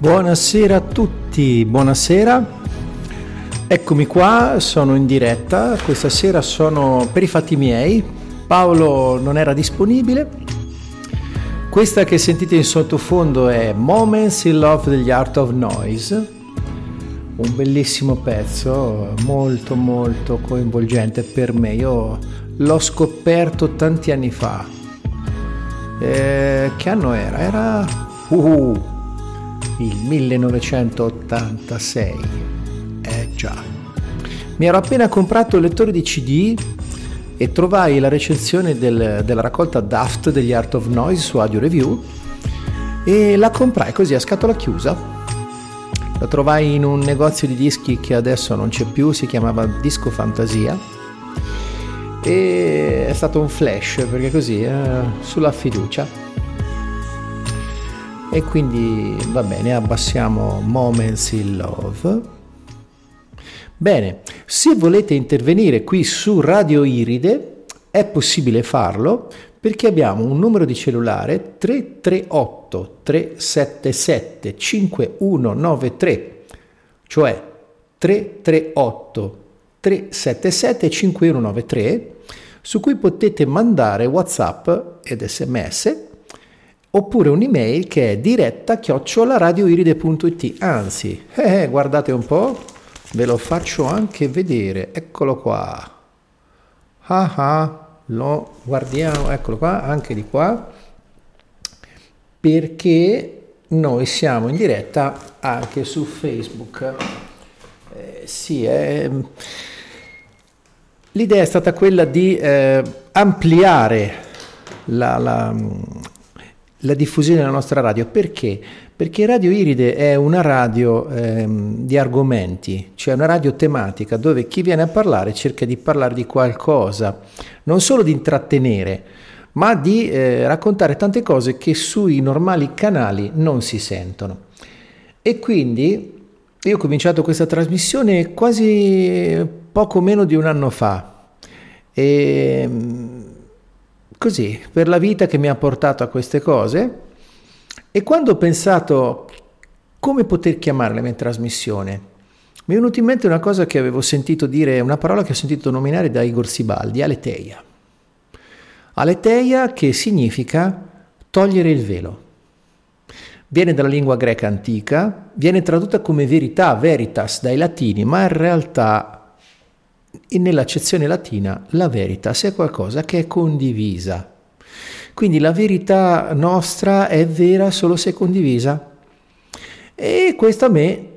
Buonasera a tutti, buonasera. Eccomi qua, sono in diretta, questa sera sono per i fatti miei, Paolo non era disponibile. Questa che sentite in sottofondo è Moments in Love degli Art of Noise, un bellissimo pezzo, molto molto coinvolgente per me, io l'ho scoperto tanti anni fa. Eh, che anno era? Era... Uh, il 1986. Eh già. Mi ero appena comprato il lettore di CD e trovai la recensione del, della raccolta Daft degli Art of Noise su Audio Review e la comprai così a scatola chiusa. La trovai in un negozio di dischi che adesso non c'è più, si chiamava Disco Fantasia e è stato un flash perché così eh, sulla fiducia e quindi va bene, abbassiamo Moments in Love. Bene, se volete intervenire qui su Radio Iride è possibile farlo perché abbiamo un numero di cellulare 338 377 5193, cioè 338 377 5193 su cui potete mandare WhatsApp ed SMS oppure un'email che è diretta chiocciola-radioiride.it anzi eh, guardate un po' ve lo faccio anche vedere. Eccolo qua. Ah ah lo guardiamo eccolo qua anche di qua. Perché noi siamo in diretta anche su facebook. Eh, sì eh, l'idea è stata quella di eh, ampliare la, la la diffusione della nostra radio. Perché? Perché Radio Iride è una radio ehm, di argomenti, cioè una radio tematica dove chi viene a parlare cerca di parlare di qualcosa, non solo di intrattenere, ma di eh, raccontare tante cose che sui normali canali non si sentono. E quindi io ho cominciato questa trasmissione quasi poco meno di un anno fa. E, così, per la vita che mi ha portato a queste cose. E quando ho pensato come poter chiamare la mia trasmissione, mi è venuta in mente una cosa che avevo sentito dire, una parola che ho sentito nominare da Igor Sibaldi, aleteia. Aleteia che significa togliere il velo. Viene dalla lingua greca antica, viene tradotta come verità, veritas dai latini, ma in realtà nell'accezione latina la veritas è qualcosa che è condivisa. Quindi la verità nostra è vera solo se condivisa. E questo a me,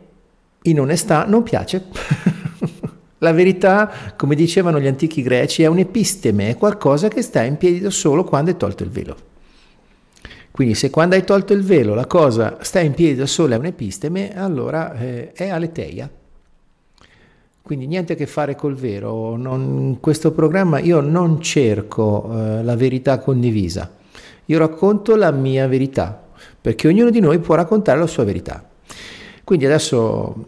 in onestà, non piace. la verità, come dicevano gli antichi greci, è un'episteme, è qualcosa che sta in piedi solo quando hai tolto il velo. Quindi se quando hai tolto il velo la cosa sta in piedi da sola è un'episteme, allora eh, è aleteia. Quindi niente a che fare col vero, non, in questo programma io non cerco eh, la verità condivisa, io racconto la mia verità, perché ognuno di noi può raccontare la sua verità. Quindi adesso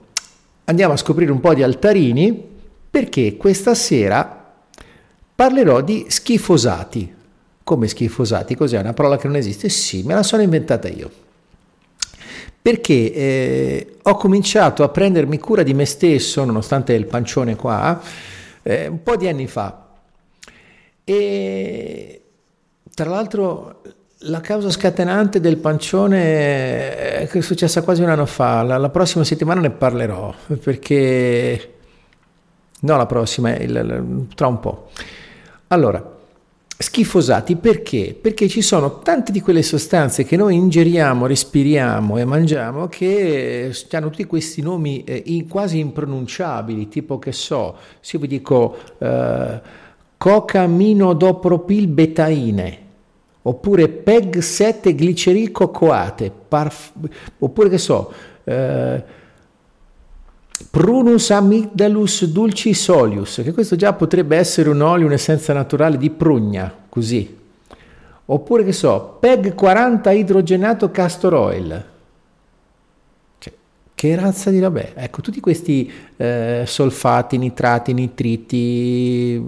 andiamo a scoprire un po' di altarini, perché questa sera parlerò di schifosati. Come schifosati? Cos'è una parola che non esiste? Sì, me la sono inventata io perché eh, ho cominciato a prendermi cura di me stesso, nonostante il pancione qua, eh, un po' di anni fa. E tra l'altro la causa scatenante del pancione è successa quasi un anno fa, la, la prossima settimana ne parlerò, perché... No, la prossima, il, tra un po'. Allora, schifosati perché? Perché ci sono tante di quelle sostanze che noi ingeriamo, respiriamo e mangiamo che hanno tutti questi nomi eh, quasi impronunciabili, tipo che so, se io vi dico eh, cocaminodopropilbetaine oppure PEG 7 glicerilcocoate, parf- oppure che so, eh, Prunus amygdalus dulcis oleus, che questo già potrebbe essere un olio, un'essenza naturale di prugna, così. Oppure che so, PEG 40 idrogenato castor oil. Cioè, che razza di roba Ecco, tutti questi eh, solfati, nitrati, nitriti,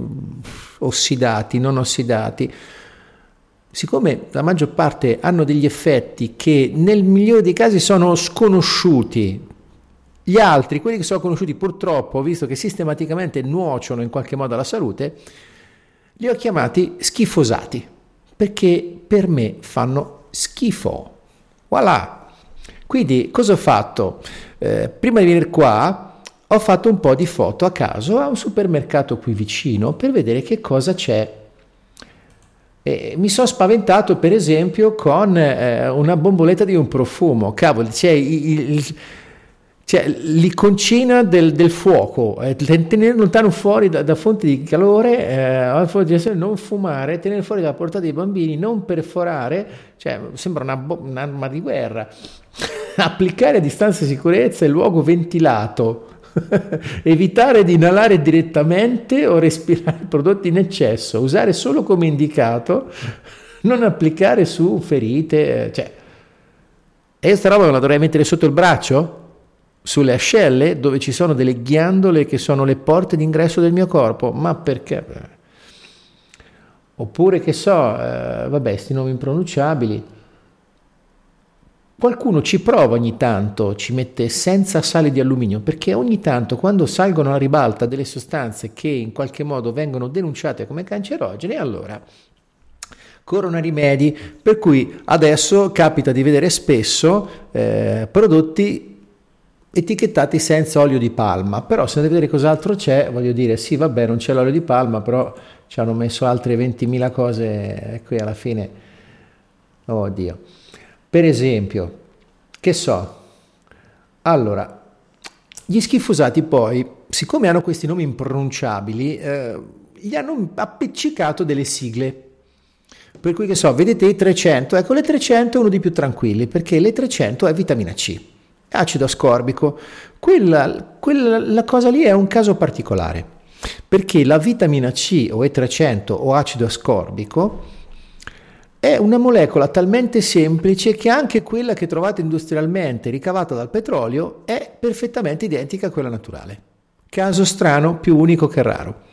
ossidati, non ossidati, siccome la maggior parte hanno degli effetti che nel migliore dei casi sono sconosciuti, gli altri, quelli che sono conosciuti purtroppo, visto che sistematicamente nuociono in qualche modo alla salute, li ho chiamati schifosati, perché per me fanno schifo. Voilà. Quindi cosa ho fatto? Eh, prima di venire qua ho fatto un po' di foto a caso a un supermercato qui vicino per vedere che cosa c'è e mi sono spaventato per esempio con eh, una bomboletta di un profumo, cavolo, c'è, il, il, c'è l'iconcina del, del fuoco, eh, tenere lontano fuori da, da fonti di calore, eh, non fumare, tenere fuori dalla portata dei bambini, non perforare, cioè sembra una bo- un'arma di guerra, applicare a distanza di sicurezza il luogo ventilato Evitare di inalare direttamente o respirare prodotti in eccesso, usare solo come indicato, non applicare su ferite, cioè. E questa roba me la dovrei mettere sotto il braccio? Sulle ascelle, dove ci sono delle ghiandole che sono le porte d'ingresso del mio corpo? Ma perché? Oppure che so, eh, vabbè, questi nomi impronunciabili Qualcuno ci prova ogni tanto, ci mette senza sale di alluminio, perché ogni tanto quando salgono alla ribalta delle sostanze che in qualche modo vengono denunciate come cancerogene, allora corrono rimedi, per cui adesso capita di vedere spesso eh, prodotti etichettati senza olio di palma, però se andate a vedere cos'altro c'è, voglio dire, sì, vabbè, non c'è l'olio di palma, però ci hanno messo altre 20.000 cose e qui alla fine, oh Dio. Per esempio, che so, allora, gli schifosati poi, siccome hanno questi nomi impronunciabili, eh, gli hanno appiccicato delle sigle. Per cui che so, vedete i 300, ecco le 300 è uno dei più tranquilli, perché le 300 è vitamina C, acido ascorbico. Quella, quella la cosa lì è un caso particolare, perché la vitamina C o E300 o acido ascorbico è una molecola talmente semplice che anche quella che trovate industrialmente ricavata dal petrolio è perfettamente identica a quella naturale. Caso strano, più unico che raro.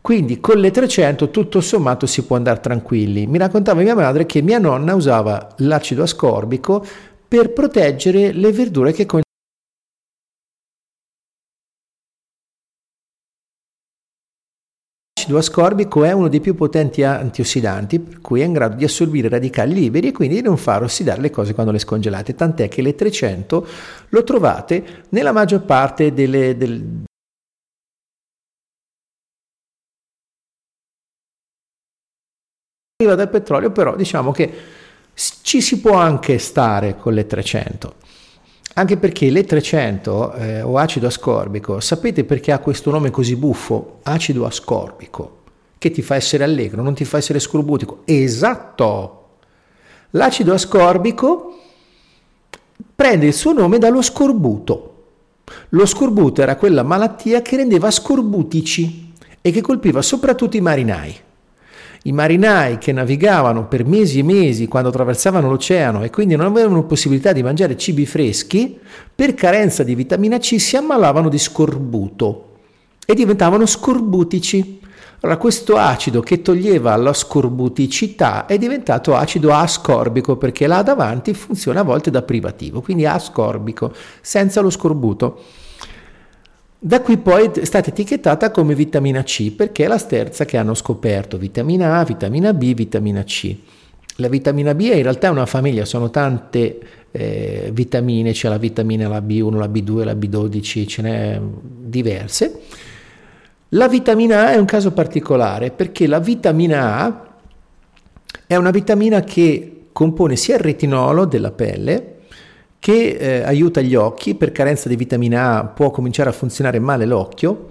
Quindi con le 300 tutto sommato si può andare tranquilli. Mi raccontava mia madre che mia nonna usava l'acido ascorbico per proteggere le verdure che contengono L'acido ascorbico è uno dei più potenti antiossidanti, per cui è in grado di assorbire radicali liberi e quindi di non far ossidare le cose quando le scongelate, tant'è che le 300 lo trovate nella maggior parte delle, del, arriva dal petrolio, però diciamo che ci si può anche stare con le 300. Anche perché l'E300 eh, o acido ascorbico, sapete perché ha questo nome così buffo? Acido ascorbico, che ti fa essere allegro, non ti fa essere scorbutico. Esatto! L'acido ascorbico prende il suo nome dallo scorbuto. Lo scorbuto era quella malattia che rendeva scorbutici e che colpiva soprattutto i marinai. I marinai che navigavano per mesi e mesi quando attraversavano l'oceano e quindi non avevano possibilità di mangiare cibi freschi, per carenza di vitamina C si ammalavano di scorbuto e diventavano scorbutici. Allora questo acido che toglieva la scorbuticità è diventato acido ascorbico perché là davanti funziona a volte da privativo, quindi ascorbico, senza lo scorbuto. Da qui poi è stata etichettata come vitamina C perché è la terza che hanno scoperto, vitamina A, vitamina B, vitamina C. La vitamina B in realtà è una famiglia, sono tante eh, vitamine, c'è la vitamina la B1, la B2, la B12, ce n'è diverse. La vitamina A è un caso particolare perché la vitamina A è una vitamina che compone sia il retinolo della pelle, che eh, aiuta gli occhi, per carenza di vitamina A può cominciare a funzionare male l'occhio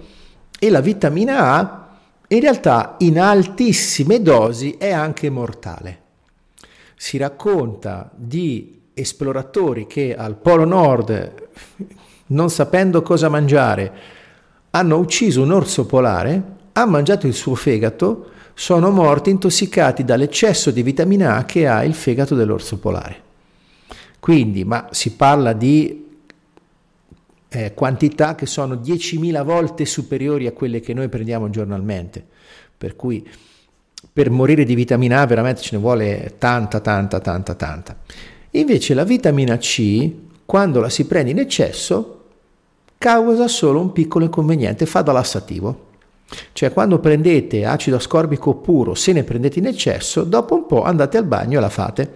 e la vitamina A in realtà in altissime dosi è anche mortale. Si racconta di esploratori che al Polo Nord, non sapendo cosa mangiare, hanno ucciso un orso polare, hanno mangiato il suo fegato, sono morti intossicati dall'eccesso di vitamina A che ha il fegato dell'orso polare. Quindi, ma si parla di eh, quantità che sono 10.000 volte superiori a quelle che noi prendiamo giornalmente. Per cui per morire di vitamina A veramente ce ne vuole tanta, tanta, tanta, tanta. Invece la vitamina C, quando la si prende in eccesso, causa solo un piccolo inconveniente, fa da lassativo. Cioè quando prendete acido ascorbico puro, se ne prendete in eccesso, dopo un po' andate al bagno e la fate,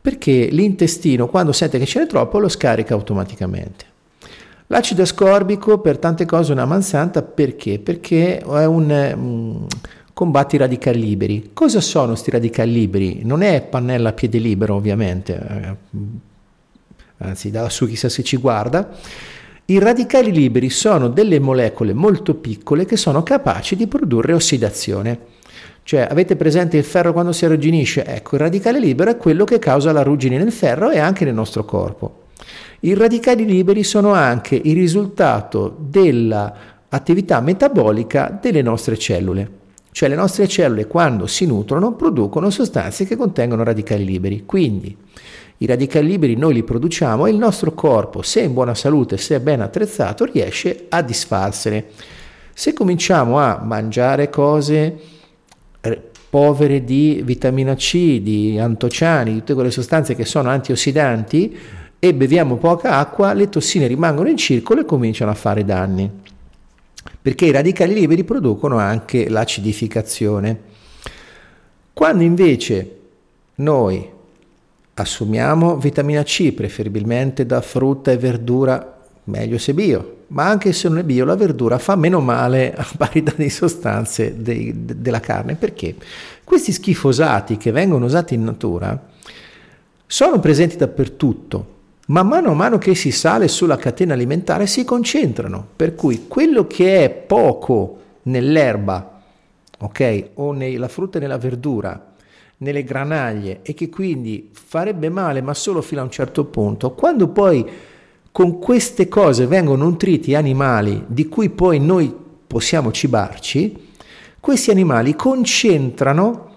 perché l'intestino quando sente che ce n'è troppo lo scarica automaticamente. L'acido ascorbico per tante cose è una mansanta perché? Perché è un... Um, combatti i radicali liberi. Cosa sono questi radicali liberi? Non è pannella a piede libero ovviamente, eh, anzi da lassù chissà se ci guarda, i radicali liberi sono delle molecole molto piccole che sono capaci di produrre ossidazione. Cioè, avete presente il ferro quando si arrugginisce? Ecco, il radicale libero è quello che causa la ruggine nel ferro e anche nel nostro corpo. I radicali liberi sono anche il risultato dell'attività metabolica delle nostre cellule. Cioè le nostre cellule quando si nutrono producono sostanze che contengono radicali liberi. Quindi i radicali liberi noi li produciamo e il nostro corpo, se è in buona salute, se è ben attrezzato, riesce a disfarsene. Se cominciamo a mangiare cose povere di vitamina C, di antociani, di tutte quelle sostanze che sono antiossidanti e beviamo poca acqua, le tossine rimangono in circolo e cominciano a fare danni. Perché i radicali liberi producono anche l'acidificazione. Quando invece noi Assumiamo vitamina C, preferibilmente da frutta e verdura, meglio se bio, ma anche se non è bio, la verdura fa meno male a parità di sostanze dei, de, della carne. Perché? Questi schifosati che vengono usati in natura sono presenti dappertutto, ma mano a mano che si sale sulla catena alimentare si concentrano, per cui quello che è poco nell'erba, ok, o nella frutta e nella verdura, nelle granaglie e che quindi farebbe male ma solo fino a un certo punto, quando poi con queste cose vengono nutriti animali di cui poi noi possiamo cibarci, questi animali concentrano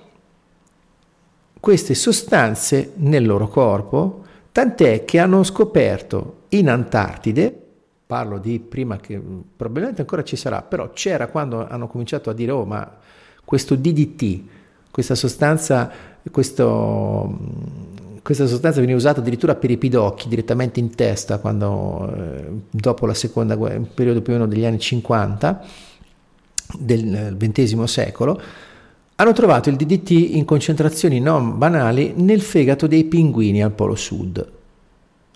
queste sostanze nel loro corpo, tant'è che hanno scoperto in Antartide, parlo di prima che probabilmente ancora ci sarà, però c'era quando hanno cominciato a dire oh ma questo DDT, questa sostanza, questo, questa sostanza viene usata addirittura per i pidocchi, direttamente in testa, quando, eh, dopo la seconda guerra, un periodo più o meno degli anni 50 del XX secolo, hanno trovato il DDT in concentrazioni non banali nel fegato dei pinguini al Polo Sud.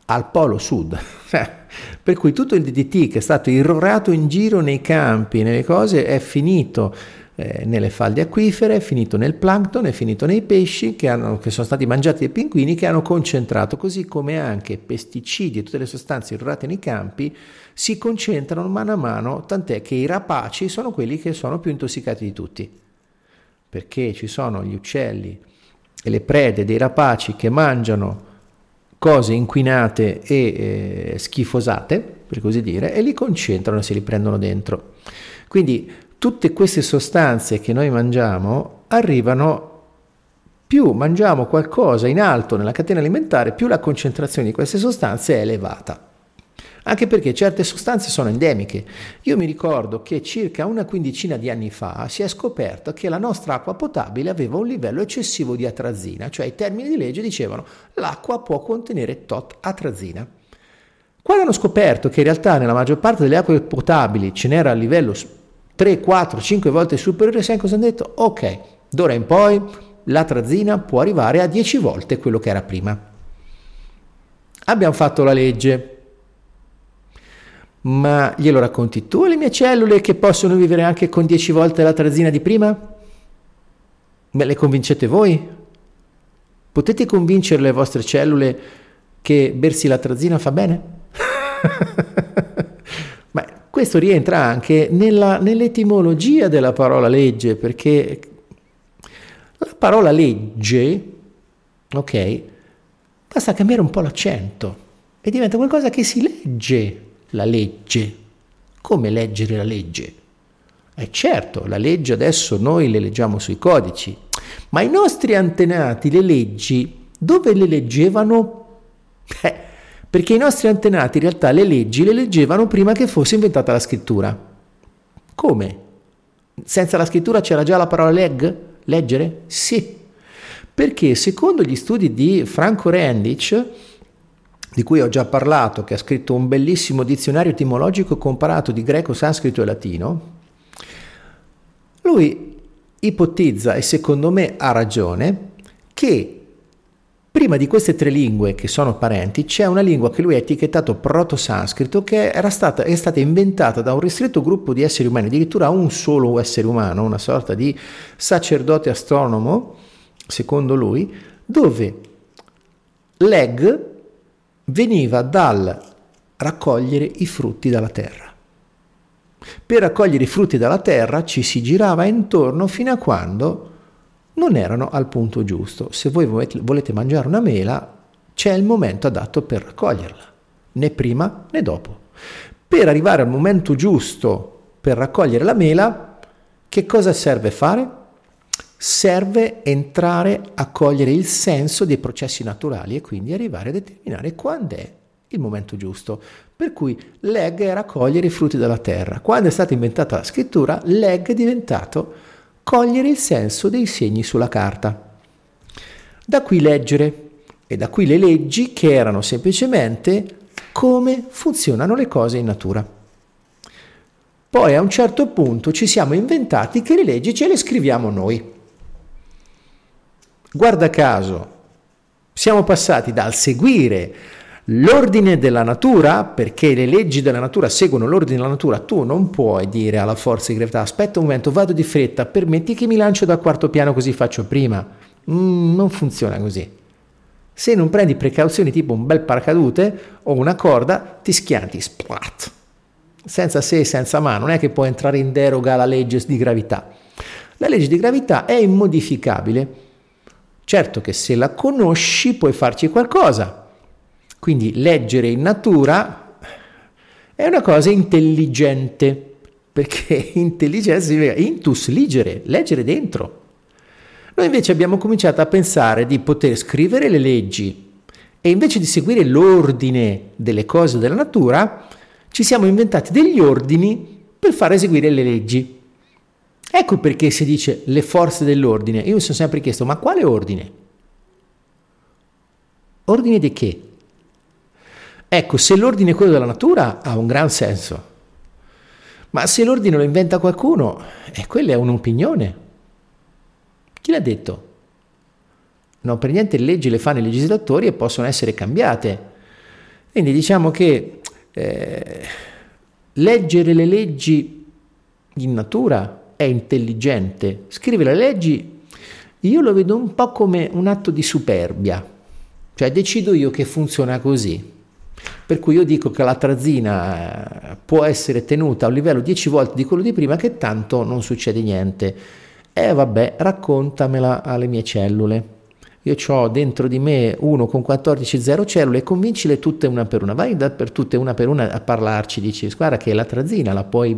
Al Polo Sud. per cui tutto il DDT che è stato irrorato in giro nei campi, nelle cose, è finito eh, nelle falde acquifere, è finito nel plankton, è finito nei pesci che, hanno, che, sono stati mangiati dai pinguini che hanno concentrato, così come anche pesticidi e tutte le sostanze irrorate nei campi si concentrano mano a mano, tant'è che i rapaci sono quelli che sono più intossicati di tutti, perché ci sono gli uccelli e le prede dei rapaci che mangiano cose inquinate e eh, schifosate, per così dire, e li concentrano e se li prendono dentro. Quindi tutte queste sostanze che noi mangiamo arrivano più mangiamo qualcosa in alto nella catena alimentare, più la concentrazione di queste sostanze è elevata. Anche perché certe sostanze sono endemiche. Io mi ricordo che circa una quindicina di anni fa si è scoperto che la nostra acqua potabile aveva un livello eccessivo di atrazina, cioè i termini di legge dicevano l'acqua può contenere tot atrazina. Quando hanno scoperto che in realtà nella maggior parte delle acque potabili ce n'era a livello 3, 4, 5 volte superiore, sai cosa hanno detto? Ok, d'ora in poi la trazina può arrivare a 10 volte quello che era prima. Abbiamo fatto la legge. Ma glielo racconti tu alle mie cellule che possono vivere anche con 10 volte la trazina di prima? Me le convincete voi? Potete convincere le vostre cellule che bersi la trazina fa bene? Questo rientra anche nella, nell'etimologia della parola legge, perché la parola legge, ok, basta cambiare un po' l'accento e diventa qualcosa che si legge la legge. Come leggere la legge? Eh certo, la legge adesso noi le leggiamo sui codici, ma i nostri antenati le leggi dove le leggevano? Eh, perché i nostri antenati in realtà le leggi le leggevano prima che fosse inventata la scrittura. Come? Senza la scrittura c'era già la parola leg? Leggere? Sì. Perché secondo gli studi di Franco Rendic, di cui ho già parlato, che ha scritto un bellissimo dizionario etimologico comparato di greco, sanscrito e latino, lui ipotizza, e secondo me ha ragione, che prima di queste tre lingue che sono parenti c'è una lingua che lui ha etichettato proto-sanscrito che stata, è stata inventata da un ristretto gruppo di esseri umani, addirittura un solo essere umano, una sorta di sacerdote astronomo, secondo lui, dove l'egg veniva dal raccogliere i frutti dalla terra. Per raccogliere i frutti dalla terra ci si girava intorno fino a quando non erano al punto giusto. Se voi volete mangiare una mela, c'è il momento adatto per raccoglierla, né prima né dopo. Per arrivare al momento giusto per raccogliere la mela, che cosa serve fare? Serve entrare a cogliere il senso dei processi naturali e quindi arrivare a determinare quando è il momento giusto. Per cui l'egg è raccogliere i frutti della terra. Quando è stata inventata la scrittura, l'egg è diventato cogliere il senso dei segni sulla carta. Da qui leggere e da qui le leggi che erano semplicemente come funzionano le cose in natura. Poi a un certo punto ci siamo inventati che le leggi ce le scriviamo noi. Guarda caso, siamo passati dal seguire l'ordine della natura, perché le leggi della natura seguono l'ordine della natura, tu non puoi dire alla forza di gravità aspetta un momento, vado di fretta, permetti che mi lancio dal quarto piano così faccio prima. Mm, non funziona così. Se non prendi precauzioni tipo un bel paracadute o una corda, ti schianti, splat. Senza se e senza ma, non è che puoi entrare in deroga alla legge di gravità. La legge di gravità è immodificabile Certo che se la conosci puoi farci qualcosa. Quindi leggere in natura è una cosa intelligente, perché intelligenza significa intus ligere, leggere dentro. Noi invece abbiamo cominciato a pensare di poter scrivere le leggi e invece di seguire l'ordine delle cose della natura, ci siamo inventati degli ordini per far eseguire le leggi. Ecco perché si dice le forze dell'ordine. Io mi sono sempre chiesto, ma quale ordine? Ordine di che? Ecco, se l'ordine è quello della natura, ha un gran senso. Ma se l'ordine lo inventa qualcuno, eh, quella è un'opinione. Chi l'ha detto? No, per niente le leggi le fanno i legislatori e possono essere cambiate. Quindi diciamo che eh, leggere le leggi in natura è intelligente, scrive le leggi, io lo vedo un po' come un atto di superbia, cioè decido io che funziona così. Per cui io dico che la trazzina eh, può essere tenuta a un livello 10 volte di quello di prima, che tanto non succede niente. E vabbè, raccontamela alle mie cellule. Io ho dentro di me uno con 14 zero cellule convincile tutte una per una. Vai da per tutte una per una a parlarci, dici guarda che la trazzina la puoi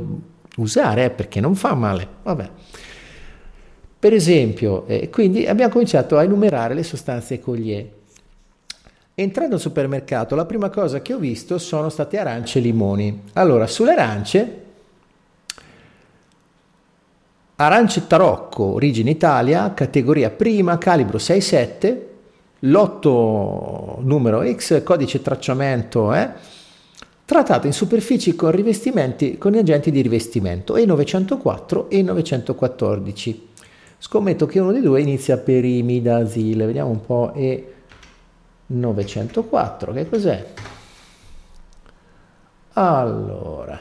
usare eh, perché non fa male. Vabbè. Per esempio, eh, quindi abbiamo cominciato a enumerare le sostanze Collier. Entrando al supermercato, la prima cosa che ho visto sono state arance e limoni. Allora, sulle arance, arance Tarocco, origine Italia, categoria prima, calibro 6,7, lotto numero X, codice tracciamento, eh, trattata in superfici con rivestimenti con agenti di rivestimento E904 e 914. Scommetto che uno dei due inizia per imidazile. Vediamo un po' E904, che cos'è? Allora,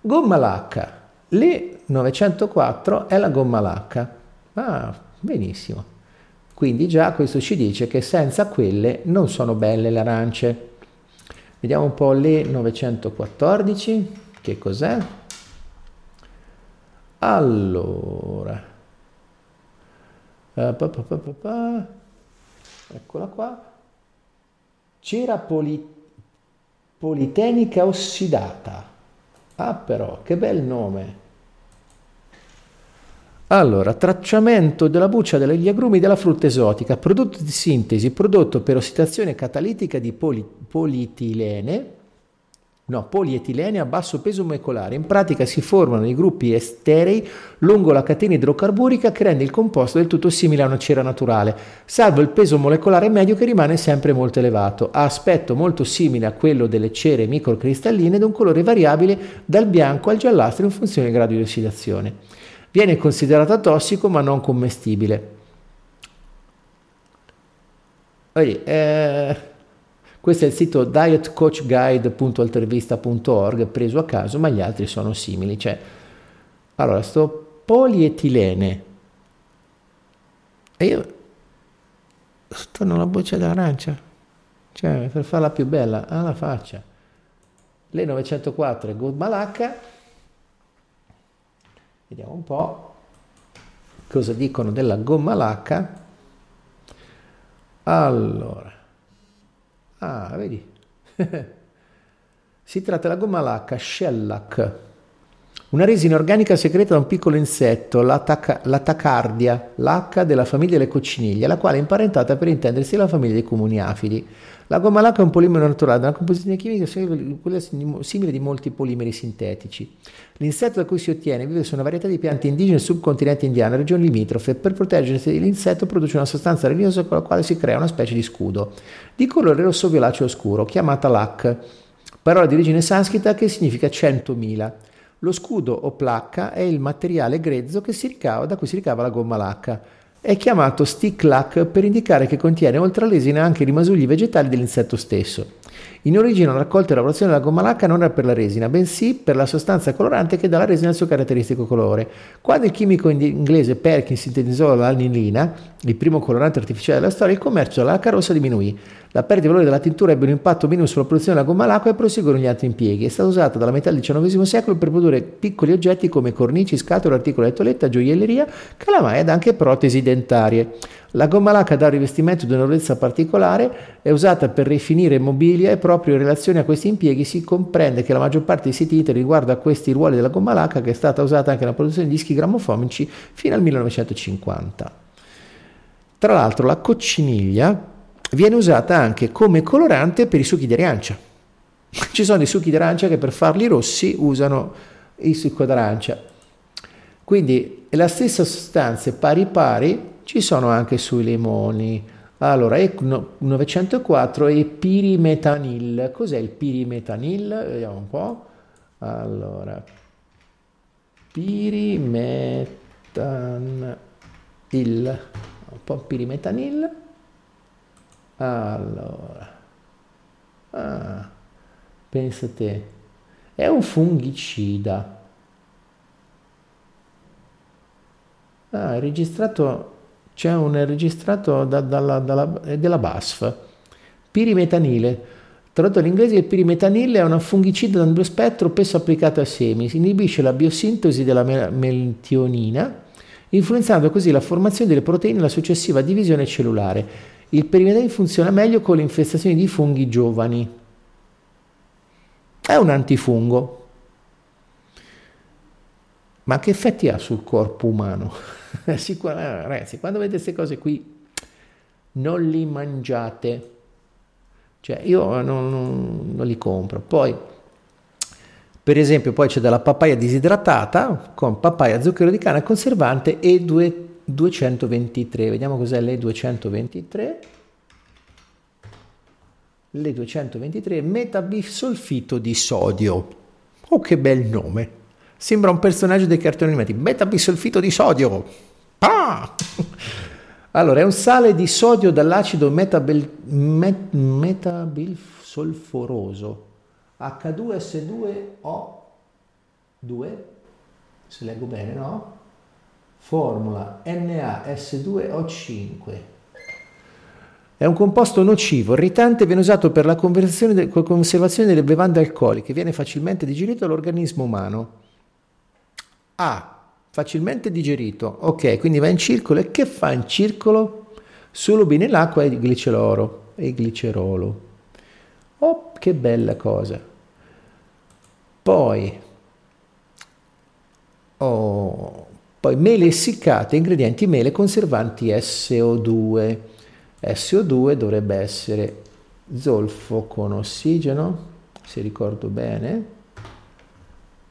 gomma lacca. L'E904 è la gomma lacca. Ah, benissimo. Quindi già questo ci dice che senza quelle non sono belle le arance. Vediamo un po' le 914, che cos'è? Allora, uh, pa, pa, pa, eccola qua, cera poli, politenica ossidata. Ah però, che bel nome. Allora, tracciamento della buccia degli agrumi della frutta esotica, prodotto di sintesi, prodotto per ossidazione catalitica di poli, polietilene, No, polietilene a basso peso molecolare. In pratica si formano i gruppi esterei lungo la catena idrocarburica che rende il composto del tutto simile a una cera naturale, salvo il peso molecolare medio che rimane sempre molto elevato. Ha aspetto molto simile a quello delle cere microcristalline ed un colore variabile dal bianco al giallastro in funzione del grado di ossidazione. Viene considerato tossico ma non commestibile. Vedi, eh, questo è il sito dietcoachguide.altervista.org preso a caso, ma gli altri sono simili. Cioè, allora, sto polietilene. E io torno alla boccia d'arancia. Cioè, per farla più bella, alla faccia. Le 904 è gomma lacca. Vediamo un po' cosa dicono della gomma lacca. Allora, Ah, vedi? si tratta della gomma lacca shellac, una resina organica secreta da un piccolo insetto, la, tac- la tacardia, l'H della famiglia delle cocciniglie, la quale è imparentata per intendersi la famiglia dei comuni afidi. La gomma lacca è un polimero naturale, una composizione chimica simile di molti polimeri sintetici. L'insetto da cui si ottiene vive su una varietà di piante indigene del subcontinente indiano regioni limitrofe. Per proteggersi l'insetto produce una sostanza resinosa con la quale si crea una specie di scudo, di colore rosso-violaceo scuro, chiamata lac, parola di origine sanscrita che significa centomila. Lo scudo o placca è il materiale grezzo ricava, da cui si ricava la gomma lacca. È chiamato stick lac per indicare che contiene oltre all'esina anche i rimasugli vegetali dell'insetto stesso. In origine la raccolta e lavorazione della gomma lacca non era per la resina, bensì per la sostanza colorante che dà alla resina il suo caratteristico colore. Quando il chimico inglese Perkins sintetizzò l'anilina, il primo colorante artificiale della storia, il commercio della lacca rossa diminuì. La perdita di valore della tintura ebbe un impatto minimo sulla produzione della gomma all'acqua e proseguono gli altri impieghi. È stata usata dalla metà del XIX secolo per produrre piccoli oggetti come cornici, scatole, articoli di toiletta, gioielleria, calamai ed anche protesi dentarie. La gomma lacca dà un rivestimento di una durezza particolare, è usata per rifinire mobilia e proprio in relazione a questi impieghi si comprende che la maggior parte dei siti internet riguarda questi ruoli della gomma lacca che è stata usata anche nella produzione di dischi grammofonici fino al 1950. Tra l'altro la cocciniglia viene usata anche come colorante per i succhi di arancia. Ci sono dei succhi di arancia che per farli rossi usano il succo d'arancia. Quindi la stessa sostanza pari pari ci sono anche sui limoni. Allora, E904 è pirimetanil. Cos'è il pirimetanil? Vediamo un po'. Allora, pirimetanil. Un po' pirimetanil. Allora, ah, pensa te, è un fungicida. Ah, è registrato, c'è un registrato da, dalla, dalla, della BASF, pirimetanile. Tradotto in inglese, il pirimetanile è una fungicida ad ampio spettro spesso applicato a semi, si inibisce la biosintesi della metionina, influenzando così la formazione delle proteine e la successiva divisione cellulare. Il perimetrine funziona meglio con le infestazioni di funghi giovani. È un antifungo. Ma che effetti ha sul corpo umano? Sicuramente, ragazzi, quando vedete queste cose qui, non li mangiate. Cioè, io non, non, non li compro. Poi, per esempio, poi c'è della papaya disidratata con papaya, zucchero di canna, conservante e due 223, vediamo cos'è le 223. Le 223 metabisolfito di sodio. Oh che bel nome! Sembra un personaggio dei cartoni animati. Metabisolfito di sodio. Ah! Allora, è un sale di sodio dall'acido metabil, met, metabilsolforoso H2S2O2 se leggo bene, no? formula NaS2O5. È un composto nocivo, irritante, viene usato per la conservazione delle bevande alcoliche, viene facilmente digerito dall'organismo umano. A. Facilmente digerito, ok, quindi va in circolo e che fa in circolo? Solo bene l'acqua e il glicerolo. E il glicerolo. Oh, che bella cosa. Poi, oh, poi mele essiccate, ingredienti mele conservanti SO2. SO2 dovrebbe essere zolfo con ossigeno. se ricordo bene.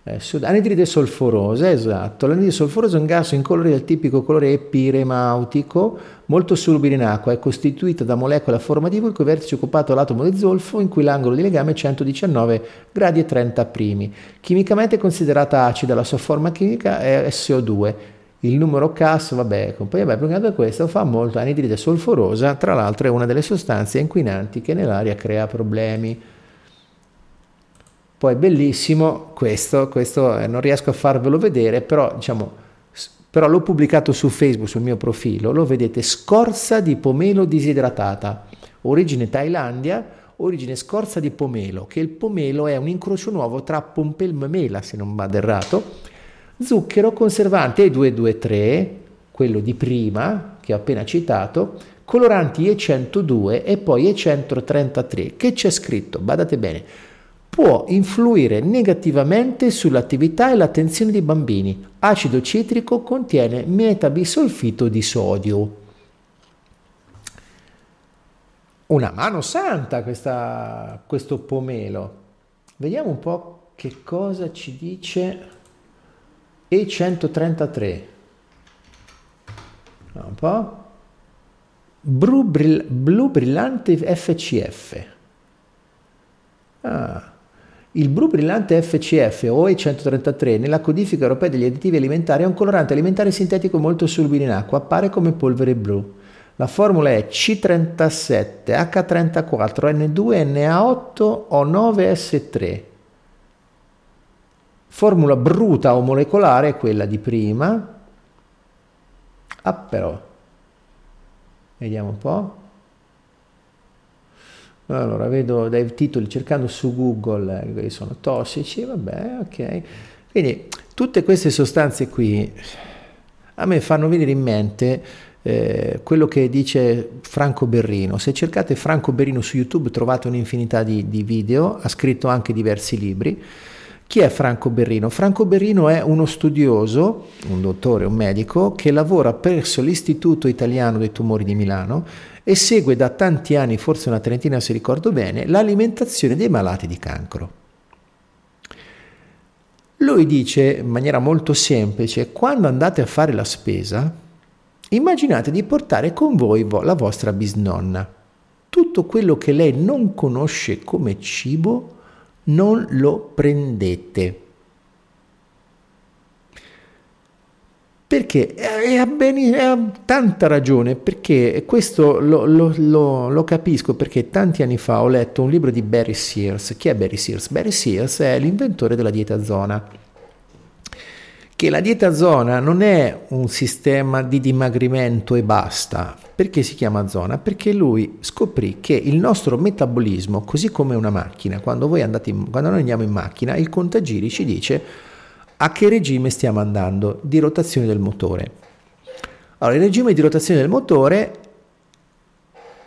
Anidride solforosa, esatto. L'anidride solforosa è un gas incolore del tipico colore epiremautico, molto solubile in acqua, è costituita da molecole a forma di V il cui vertice è occupato all'atomo di zolfo in cui l'angolo di legame è 119 gradi e 30 primi. Chimicamente è considerata acida, la sua forma chimica è SO2. Il numero CAS, vabbè, poi vabbè, proprio questo fa molto anidride solforosa, tra l'altro è una delle sostanze inquinanti che nell'aria crea problemi. Poi bellissimo questo, questo eh, non riesco a farvelo vedere, però diciamo, però l'ho pubblicato su Facebook, sul mio profilo, lo vedete, scorza di pomelo disidratata, origine Thailandia, origine scorza di pomelo, che il pomelo è un incrocio nuovo tra pompelmo e mela, se non vado errato, zucchero conservante E223, quello di prima, che ho appena citato, coloranti E102 e poi E133, che c'è scritto, badate bene, può influire negativamente sull'attività e l'attenzione dei bambini. Acido citrico contiene metabisolfito di sodio. Una mano santa questa, questo pomelo. Vediamo un po' che cosa ci dice E133. Un po'. Blu, brillante FCF. Ah. Il blu brillante FCF o E133 nella codifica europea degli additivi alimentari è un colorante alimentare sintetico molto solubile in acqua, appare come polvere blu. La formula è C37 H34 N2 NA8 O9S3. Formula bruta o molecolare è quella di prima. Ah però. Vediamo un po'. Allora, vedo dai titoli cercando su Google eh, che sono tossici, vabbè, ok. Quindi tutte queste sostanze qui a me fanno venire in mente eh, quello che dice Franco Berrino. Se cercate Franco Berrino su YouTube trovate un'infinità di, di video, ha scritto anche diversi libri. Chi è Franco Berrino? Franco Berrino è uno studioso, un dottore, un medico, che lavora presso l'Istituto Italiano dei Tumori di Milano e segue da tanti anni, forse una trentina se ricordo bene, l'alimentazione dei malati di cancro. Lui dice in maniera molto semplice, quando andate a fare la spesa, immaginate di portare con voi la vostra bisnonna. Tutto quello che lei non conosce come cibo, non lo prendete. Perché e ha, bene, ha tanta ragione, perché questo lo, lo, lo, lo, capisco perché tanti anni fa ho letto un libro di Barry Sears. Chi è Barry Sears? Barry Sears è l'inventore della dieta zona. Che la dieta zona non è un sistema di dimagrimento e basta. Perché si chiama zona? Perché lui scoprì che il nostro metabolismo, così come una macchina, quando, in, quando noi andiamo in macchina, il contagiri ci dice a che regime stiamo andando di rotazione del motore. Allora, il regime di rotazione del motore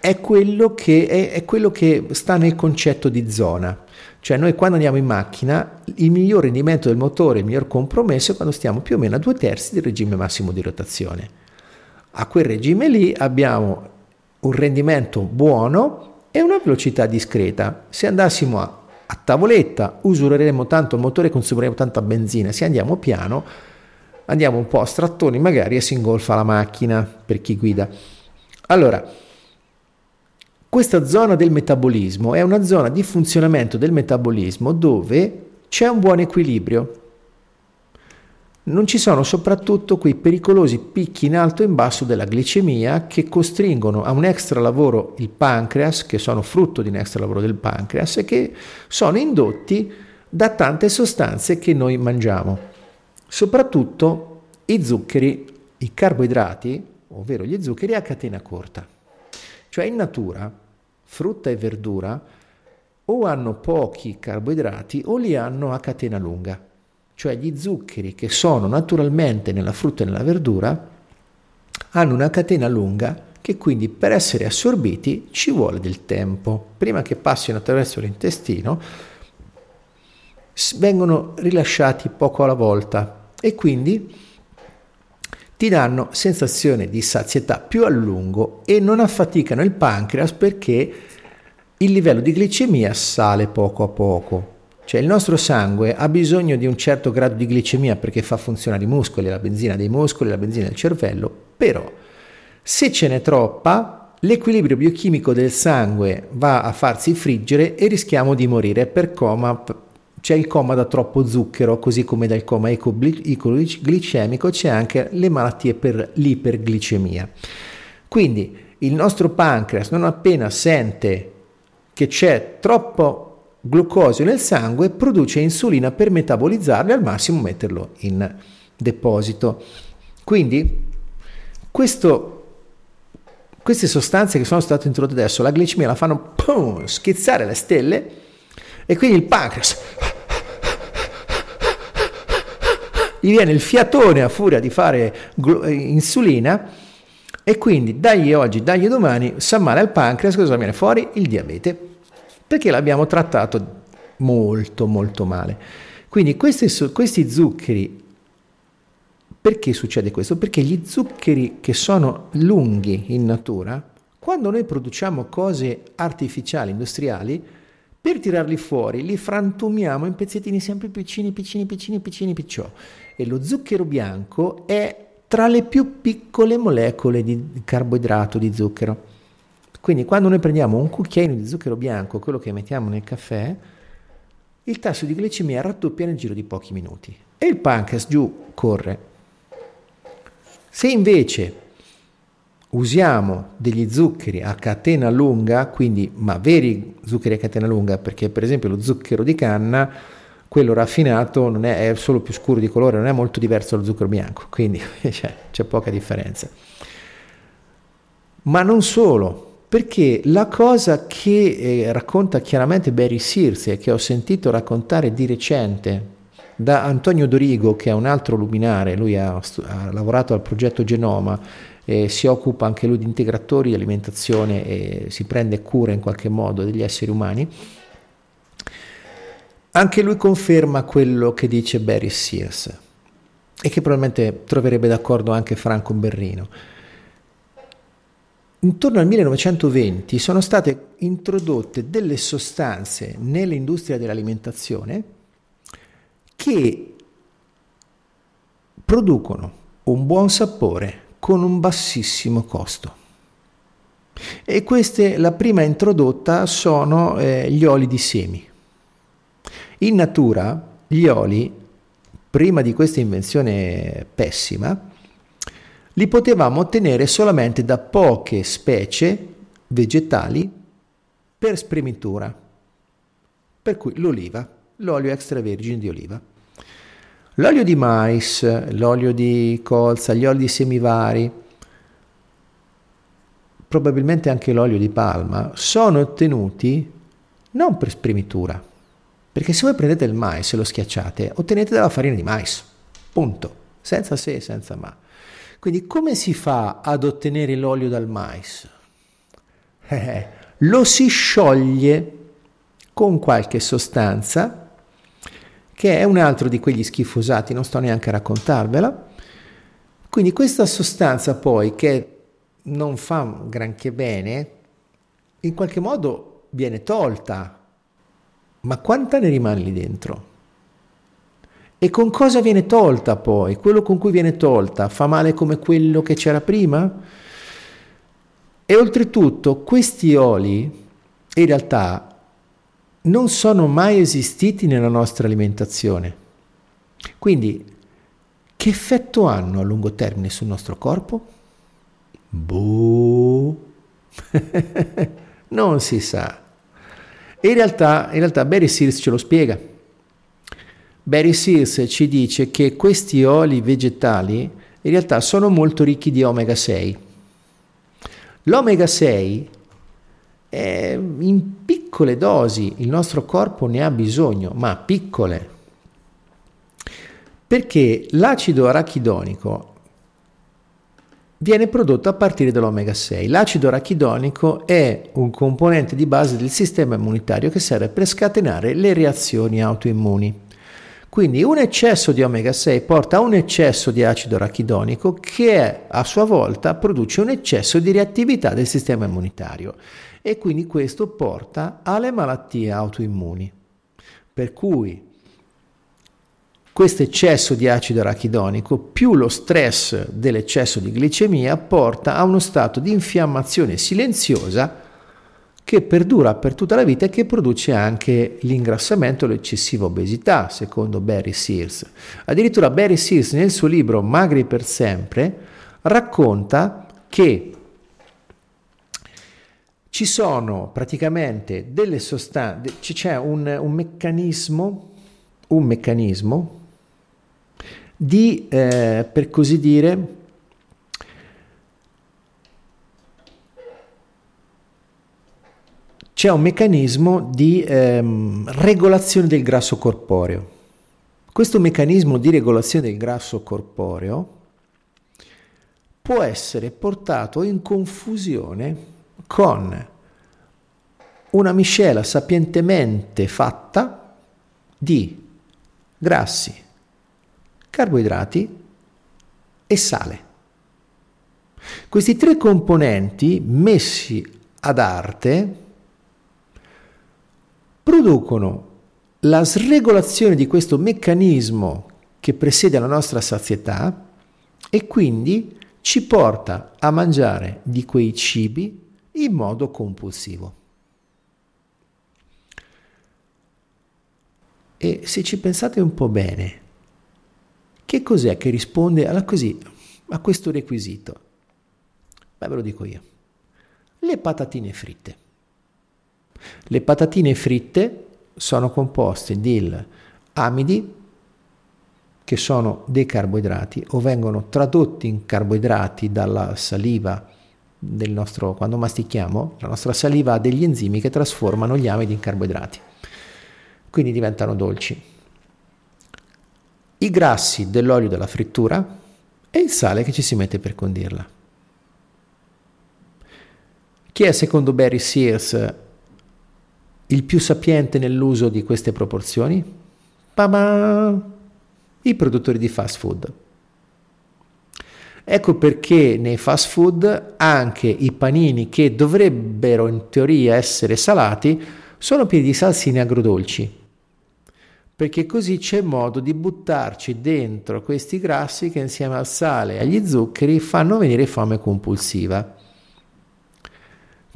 è quello che, è, è quello che sta nel concetto di zona. Cioè noi quando andiamo in macchina il miglior rendimento del motore, il miglior compromesso è quando stiamo più o meno a due terzi del regime massimo di rotazione. A quel regime lì abbiamo un rendimento buono e una velocità discreta. Se andassimo a a tavoletta, usureremo tanto il motore, consumeremo tanta benzina, se andiamo piano andiamo un po' a strattoni magari e si ingolfa la macchina per chi guida. Allora, questa zona del metabolismo è una zona di funzionamento del metabolismo dove c'è un buon equilibrio non ci sono soprattutto quei pericolosi picchi in alto e in basso della glicemia che costringono a un extra lavoro il pancreas, che sono frutto di un extra lavoro del pancreas e che sono indotti da tante sostanze che noi mangiamo, soprattutto i zuccheri, i carboidrati, ovvero gli zuccheri a catena corta. Cioè in natura frutta e verdura o hanno pochi carboidrati o li hanno a catena lunga cioè gli zuccheri che sono naturalmente nella frutta e nella verdura, hanno una catena lunga che quindi per essere assorbiti ci vuole del tempo. Prima che passino attraverso l'intestino, vengono rilasciati poco alla volta e quindi ti danno sensazione di sazietà più a lungo e non affaticano il pancreas perché il livello di glicemia sale poco a poco. Cioè il nostro sangue ha bisogno di un certo grado di glicemia perché fa funzionare i muscoli, la benzina dei muscoli, la benzina del cervello, però se ce n'è troppa, l'equilibrio biochimico del sangue va a farsi friggere e rischiamo di morire per coma. C'è il coma da troppo zucchero, così come dal coma ecoglicemico c'è anche le malattie per l'iperglicemia. Quindi il nostro pancreas non appena sente che c'è troppo glucosio nel sangue, produce insulina per metabolizzarlo e al massimo metterlo in deposito. Quindi questo, queste sostanze che sono state introdotte adesso, la glicemia la fanno pum, schizzare le stelle e quindi il pancreas gli viene il fiatone a furia di fare insulina e quindi dagli oggi, dagli domani, sa male al pancreas, cosa viene fuori? Il diabete perché l'abbiamo trattato molto molto male. Quindi questi, questi zuccheri, perché succede questo? Perché gli zuccheri che sono lunghi in natura, quando noi produciamo cose artificiali, industriali, per tirarli fuori li frantumiamo in pezzettini sempre piccini, piccini, piccini, piccini, picciò. E lo zucchero bianco è tra le più piccole molecole di carboidrato, di zucchero. Quindi quando noi prendiamo un cucchiaino di zucchero bianco, quello che mettiamo nel caffè, il tasso di glicemia raddoppia nel giro di pochi minuti e il pancreas giù corre. Se invece usiamo degli zuccheri a catena lunga, quindi ma veri zuccheri a catena lunga, perché per esempio lo zucchero di canna, quello raffinato è, è solo più scuro di colore, non è molto diverso dallo zucchero bianco, quindi c'è, c'è poca differenza. Ma non solo, perché la cosa che eh, racconta chiaramente Barry Sears e che ho sentito raccontare di recente da Antonio Dorigo, che è un altro luminare, lui ha, ha lavorato al progetto Genoma, e si occupa anche lui di integratori di alimentazione e si prende cura in qualche modo degli esseri umani, anche lui conferma quello che dice Barry Sears e che probabilmente troverebbe d'accordo anche Franco Berrino intorno al 1920 sono state introdotte delle sostanze nell'industria dell'alimentazione che producono un buon sapore con un bassissimo costo. E queste, la prima introdotta sono eh, gli oli di semi. In natura gli oli, prima di questa invenzione pessima, li potevamo ottenere solamente da poche specie vegetali per spremitura, per cui l'oliva, l'olio extravergine di oliva. L'olio di mais, l'olio di colza, gli oli di semivari, probabilmente anche l'olio di palma, sono ottenuti non per spremitura, perché se voi prendete il mais e lo schiacciate, ottenete della farina di mais, punto, senza se e senza ma. Quindi come si fa ad ottenere l'olio dal mais? Eh, lo si scioglie con qualche sostanza che è un altro di quegli schifosati, non sto neanche a raccontarvela. Quindi questa sostanza poi che non fa granché bene, in qualche modo viene tolta. Ma quanta ne rimane lì dentro? E con cosa viene tolta poi? Quello con cui viene tolta fa male come quello che c'era prima? E oltretutto questi oli in realtà non sono mai esistiti nella nostra alimentazione. Quindi che effetto hanno a lungo termine sul nostro corpo? Boh, non si sa. in realtà, in realtà Barry Sears ce lo spiega. Barry Sears ci dice che questi oli vegetali in realtà sono molto ricchi di omega 6. L'omega 6 è in piccole dosi, il nostro corpo ne ha bisogno, ma piccole. Perché l'acido arachidonico viene prodotto a partire dall'omega 6. L'acido arachidonico è un componente di base del sistema immunitario che serve per scatenare le reazioni autoimmuni. Quindi un eccesso di omega 6 porta a un eccesso di acido arachidonico che a sua volta produce un eccesso di reattività del sistema immunitario e quindi questo porta alle malattie autoimmuni. Per cui questo eccesso di acido arachidonico più lo stress dell'eccesso di glicemia porta a uno stato di infiammazione silenziosa che perdura per tutta la vita e che produce anche l'ingrassamento e l'eccessiva obesità, secondo Barry Sears. Addirittura Barry Sears nel suo libro Magri per sempre racconta che ci sono praticamente delle sostanze, c'è un, un meccanismo, un meccanismo di, eh, per così dire, c'è un meccanismo di ehm, regolazione del grasso corporeo. Questo meccanismo di regolazione del grasso corporeo può essere portato in confusione con una miscela sapientemente fatta di grassi, carboidrati e sale. Questi tre componenti messi ad arte producono la sregolazione di questo meccanismo che presiede la nostra sazietà e quindi ci porta a mangiare di quei cibi in modo compulsivo. E se ci pensate un po' bene, che cos'è che risponde alla così, a questo requisito? Beh, ve lo dico io. Le patatine fritte. Le patatine fritte sono composte di amidi, che sono dei carboidrati o vengono tradotti in carboidrati dalla saliva del nostro, quando mastichiamo, la nostra saliva ha degli enzimi che trasformano gli amidi in carboidrati, quindi diventano dolci i grassi dell'olio della frittura e il sale che ci si mette per condirla. Chi è secondo Barry Sears il più sapiente nell'uso di queste proporzioni? Pa-ba! I produttori di fast food. Ecco perché nei fast food anche i panini che dovrebbero in teoria essere salati sono pieni di salsine agrodolci perché così c'è modo di buttarci dentro questi grassi che insieme al sale e agli zuccheri fanno venire fame compulsiva.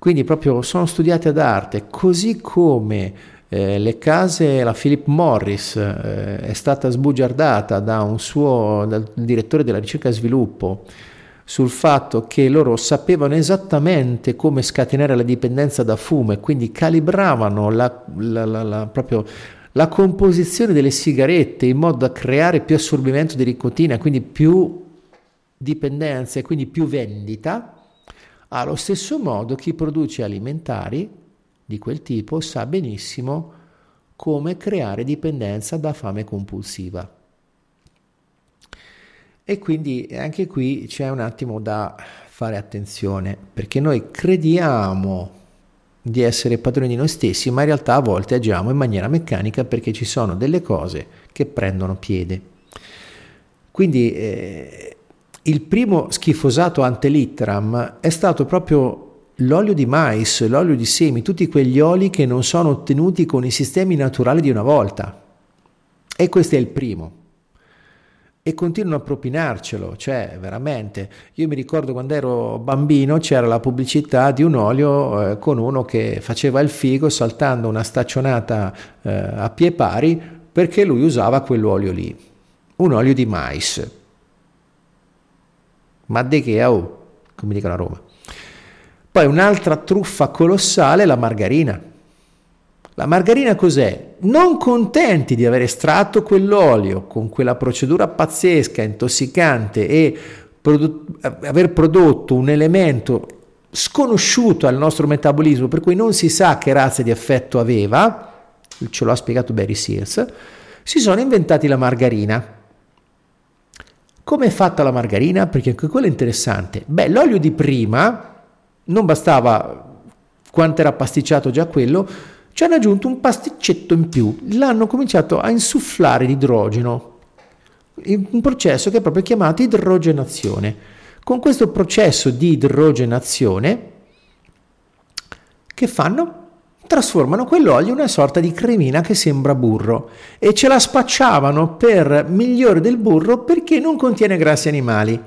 Quindi proprio sono studiati ad arte, così come eh, le case, la Philip Morris eh, è stata sbugiardata da un suo dal direttore della ricerca e sviluppo sul fatto che loro sapevano esattamente come scatenare la dipendenza da fumo e quindi calibravano la, la, la, la proprio la composizione delle sigarette in modo da creare più assorbimento di nicotina, quindi più dipendenza e quindi più vendita, allo stesso modo chi produce alimentari di quel tipo sa benissimo come creare dipendenza da fame compulsiva. E quindi anche qui c'è un attimo da fare attenzione, perché noi crediamo di essere padroni di noi stessi, ma in realtà a volte agiamo in maniera meccanica perché ci sono delle cose che prendono piede. Quindi eh, il primo schifosato antelitteram è stato proprio l'olio di mais, l'olio di semi, tutti quegli oli che non sono ottenuti con i sistemi naturali di una volta. E questo è il primo e continuano a propinarcelo, cioè veramente. Io mi ricordo quando ero bambino c'era la pubblicità di un olio eh, con uno che faceva il figo saltando una staccionata eh, a pie pari perché lui usava quell'olio lì, un olio di mais. Ma di che, oh, come dicono a Roma. Poi un'altra truffa colossale è la margarina la margarina cos'è? Non contenti di aver estratto quell'olio con quella procedura pazzesca, intossicante e produ- aver prodotto un elemento sconosciuto al nostro metabolismo, per cui non si sa che razza di effetto aveva, ce lo ha spiegato Barry Sears, si sono inventati la margarina. Come è fatta la margarina? Perché anche quello è interessante. Beh, l'olio di prima non bastava quanto era pasticciato già quello, ci hanno aggiunto un pasticcetto in più, l'hanno cominciato a insufflare l'idrogeno, un processo che è proprio chiamato idrogenazione. Con questo processo di idrogenazione, che fanno? Trasformano quell'olio in una sorta di cremina che sembra burro e ce la spacciavano per migliore del burro perché non contiene grassi animali.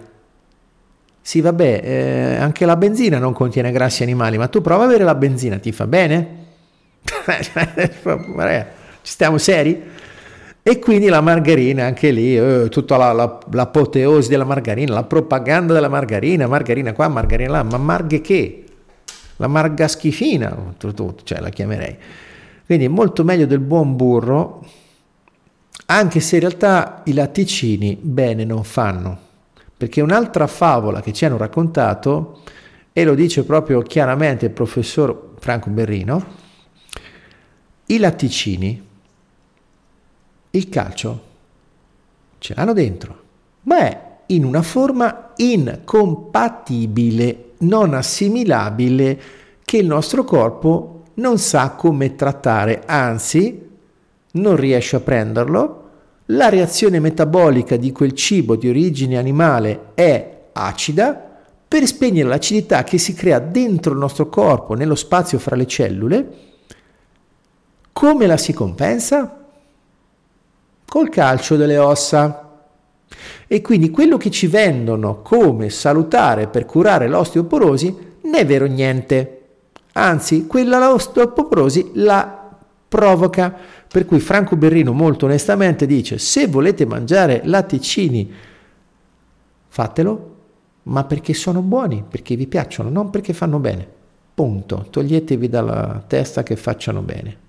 Sì, vabbè, eh, anche la benzina non contiene grassi animali, ma tu prova a avere la benzina, ti fa bene? Ci stiamo seri? E quindi la margarina, anche lì, eh, tutta la, la, l'apoteosi della margarina, la propaganda della margarina, margarina qua, margarina là, ma marghe che? La marga schifina, tutto, cioè la chiamerei. Quindi è molto meglio del buon burro, anche se in realtà i latticini bene non fanno, perché un'altra favola che ci hanno raccontato, e lo dice proprio chiaramente il professor Franco Berrino, i latticini, il calcio, ce l'hanno dentro, ma è in una forma incompatibile, non assimilabile, che il nostro corpo non sa come trattare, anzi non riesce a prenderlo, la reazione metabolica di quel cibo di origine animale è acida, per spegnere l'acidità che si crea dentro il nostro corpo, nello spazio fra le cellule, come la si compensa? Col calcio delle ossa. E quindi quello che ci vendono come salutare per curare l'osteoporosi non è vero niente. Anzi, quella l'osteoporosi la provoca. Per cui Franco Berrino molto onestamente dice, se volete mangiare latticini, fatelo, ma perché sono buoni, perché vi piacciono, non perché fanno bene. Punto. Toglietevi dalla testa che facciano bene.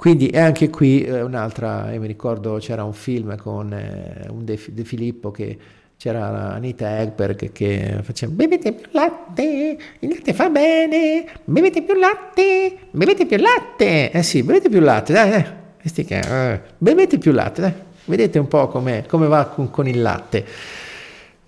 Quindi è anche qui eh, un'altra, io mi ricordo c'era un film con eh, un De, De, Filippo che c'era Anita Egberg che faceva bevete più latte, il latte fa bene, bevete più latte, bevete più latte, eh sì, bevete più latte, dai, dai, eh, bevete più latte, dai, vedete un po' come va con, con il latte.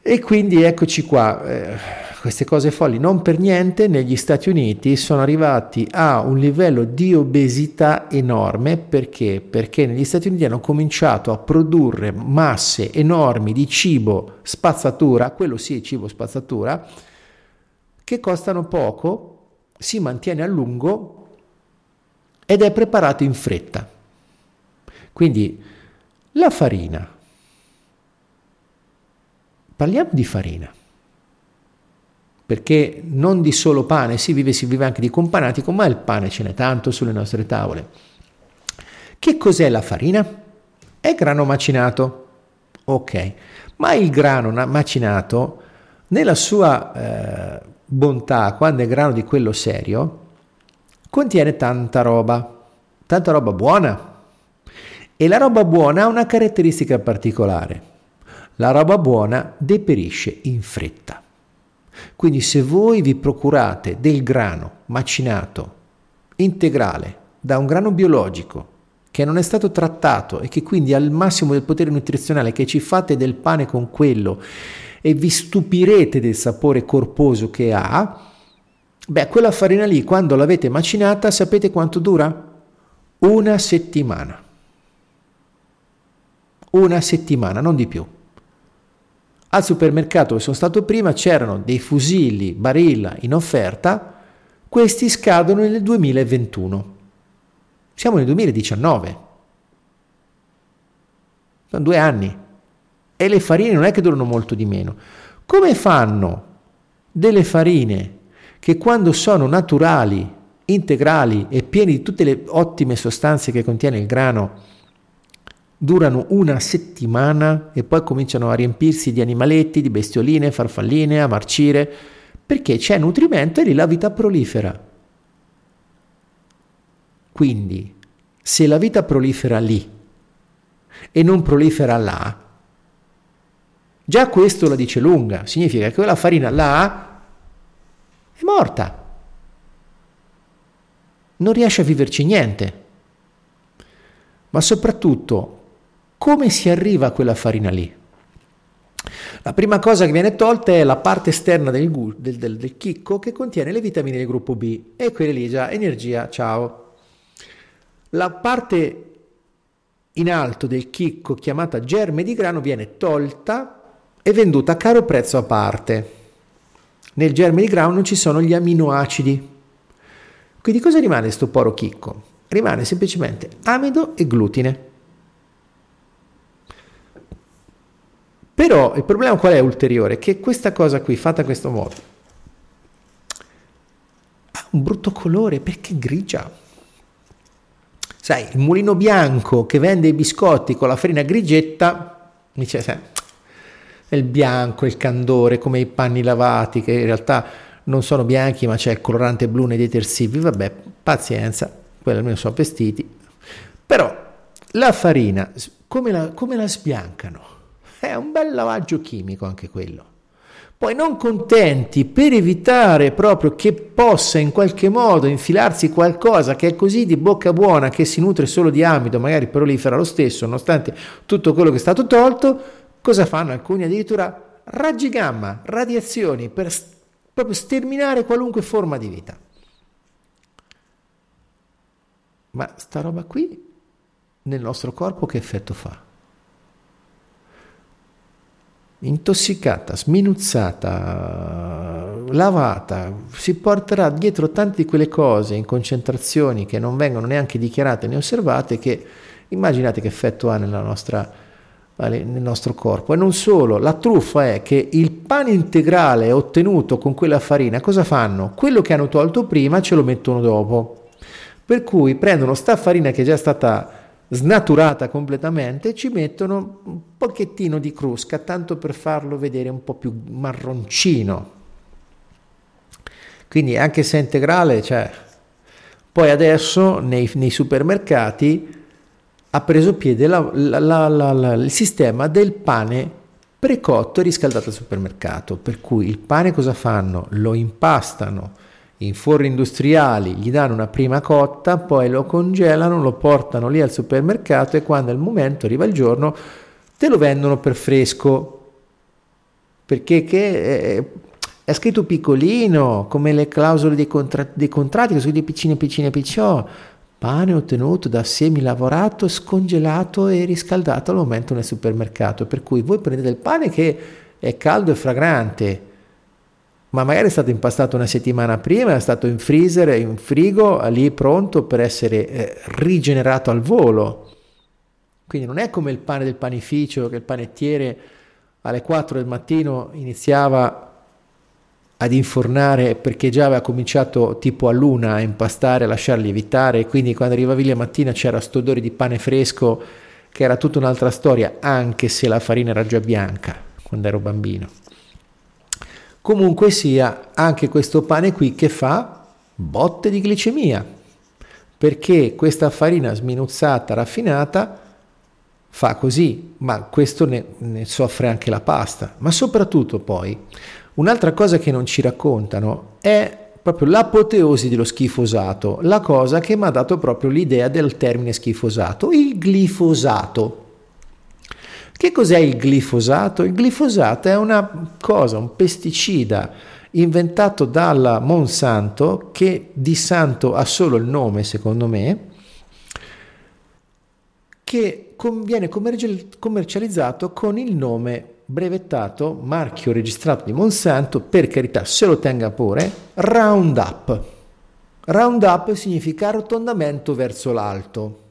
E quindi eccoci qua, eh, queste cose folli non per niente negli Stati Uniti sono arrivati a un livello di obesità enorme perché? Perché negli Stati Uniti hanno cominciato a produrre masse enormi di cibo spazzatura, quello sì, cibo spazzatura, che costano poco, si mantiene a lungo ed è preparato in fretta. Quindi la farina, Parliamo di farina, perché non di solo pane, si vive, si vive anche di companatico, ma il pane ce n'è tanto sulle nostre tavole. Che cos'è la farina? È grano macinato. Ok, ma il grano macinato, nella sua eh, bontà, quando è grano di quello serio, contiene tanta roba, tanta roba buona. E la roba buona ha una caratteristica particolare la roba buona deperisce in fretta. Quindi se voi vi procurate del grano macinato, integrale, da un grano biologico, che non è stato trattato e che quindi ha il massimo del potere nutrizionale, che ci fate del pane con quello e vi stupirete del sapore corposo che ha, beh, quella farina lì, quando l'avete macinata, sapete quanto dura? Una settimana. Una settimana, non di più. Al supermercato dove sono stato prima c'erano dei fusilli Barilla in offerta, questi scadono nel 2021. Siamo nel 2019. Sono due anni. E le farine non è che durano molto di meno. Come fanno delle farine che quando sono naturali, integrali e pieni di tutte le ottime sostanze che contiene il grano, durano una settimana e poi cominciano a riempirsi di animaletti, di bestioline, farfalline, a marcire, perché c'è nutrimento e lì la vita prolifera. Quindi, se la vita prolifera lì e non prolifera là, già questo la dice lunga, significa che quella farina là è morta, non riesce a viverci niente. Ma soprattutto come si arriva a quella farina lì? La prima cosa che viene tolta è la parte esterna del, del, del, del chicco che contiene le vitamine del gruppo B e quelle lì già energia, ciao. La parte in alto del chicco chiamata germe di grano viene tolta e venduta a caro prezzo a parte. Nel germe di grano non ci sono gli aminoacidi. Quindi cosa rimane sto poro chicco? Rimane semplicemente amido e glutine. Però il problema qual è ulteriore? Che questa cosa qui, fatta in questo modo, ha un brutto colore perché è grigia. Sai, il mulino bianco che vende i biscotti con la farina grigetta, dice, sai, è il bianco, il candore, come i panni lavati, che in realtà non sono bianchi, ma c'è il colorante blu nei detersivi, vabbè, pazienza, quelli almeno sono vestiti. Però la farina, come la, come la sbiancano? È un bel lavaggio chimico anche quello. Poi non contenti per evitare proprio che possa in qualche modo infilarsi qualcosa che è così di bocca buona che si nutre solo di amido, magari prolifera lo stesso nonostante tutto quello che è stato tolto, cosa fanno alcuni addirittura raggi gamma, radiazioni per proprio sterminare qualunque forma di vita. Ma sta roba qui nel nostro corpo che effetto fa? Intossicata, sminuzzata, lavata, si porterà dietro tante di quelle cose in concentrazioni che non vengono neanche dichiarate né osservate che immaginate che effetto ha nostra, nel nostro corpo. E non solo, la truffa è che il pane integrale ottenuto con quella farina, cosa fanno? Quello che hanno tolto prima ce lo mettono dopo. Per cui prendono sta farina che è già stata snaturata completamente, ci mettono un pochettino di crusca, tanto per farlo vedere un po' più marroncino. Quindi anche se è integrale, cioè, poi adesso nei, nei supermercati ha preso piede la, la, la, il sistema del pane precotto e riscaldato al supermercato, per cui il pane cosa fanno? Lo impastano in forni industriali, gli danno una prima cotta, poi lo congelano, lo portano lì al supermercato e quando è il momento, arriva il giorno, te lo vendono per fresco. Perché è, è scritto piccolino, come le clausole dei, contra, dei contratti, che sono di piccine, piccine, picciò. Pane ottenuto da semi lavorato, scongelato e riscaldato al momento nel supermercato. Per cui voi prendete il pane che è caldo e fragrante, ma magari è stato impastato una settimana prima, è stato in freezer, in frigo, lì pronto per essere eh, rigenerato al volo. Quindi non è come il pane del panificio che il panettiere alle 4 del mattino iniziava ad infornare perché già aveva cominciato tipo a luna a impastare, a lasciar lievitare quindi quando arrivavi la mattina c'era sto odore di pane fresco che era tutta un'altra storia, anche se la farina era già bianca quando ero bambino. Comunque sia, anche questo pane qui che fa botte di glicemia, perché questa farina sminuzzata, raffinata, fa così, ma questo ne, ne soffre anche la pasta. Ma soprattutto poi, un'altra cosa che non ci raccontano è proprio l'apoteosi dello schifosato, la cosa che mi ha dato proprio l'idea del termine schifosato, il glifosato. Che cos'è il glifosato? Il glifosato è una cosa, un pesticida inventato dalla Monsanto che di santo ha solo il nome, secondo me, che viene commercializzato con il nome brevettato, marchio registrato di Monsanto, per carità, se lo tenga pure, Roundup. Roundup significa arrotondamento verso l'alto.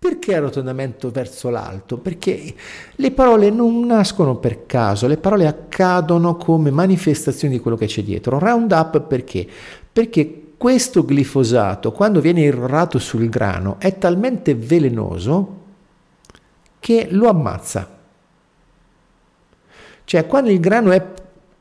Perché arrotondamento verso l'alto? Perché le parole non nascono per caso, le parole accadono come manifestazioni di quello che c'è dietro. Roundup perché? Perché questo glifosato, quando viene irrorato sul grano, è talmente velenoso che lo ammazza. Cioè, quando il grano è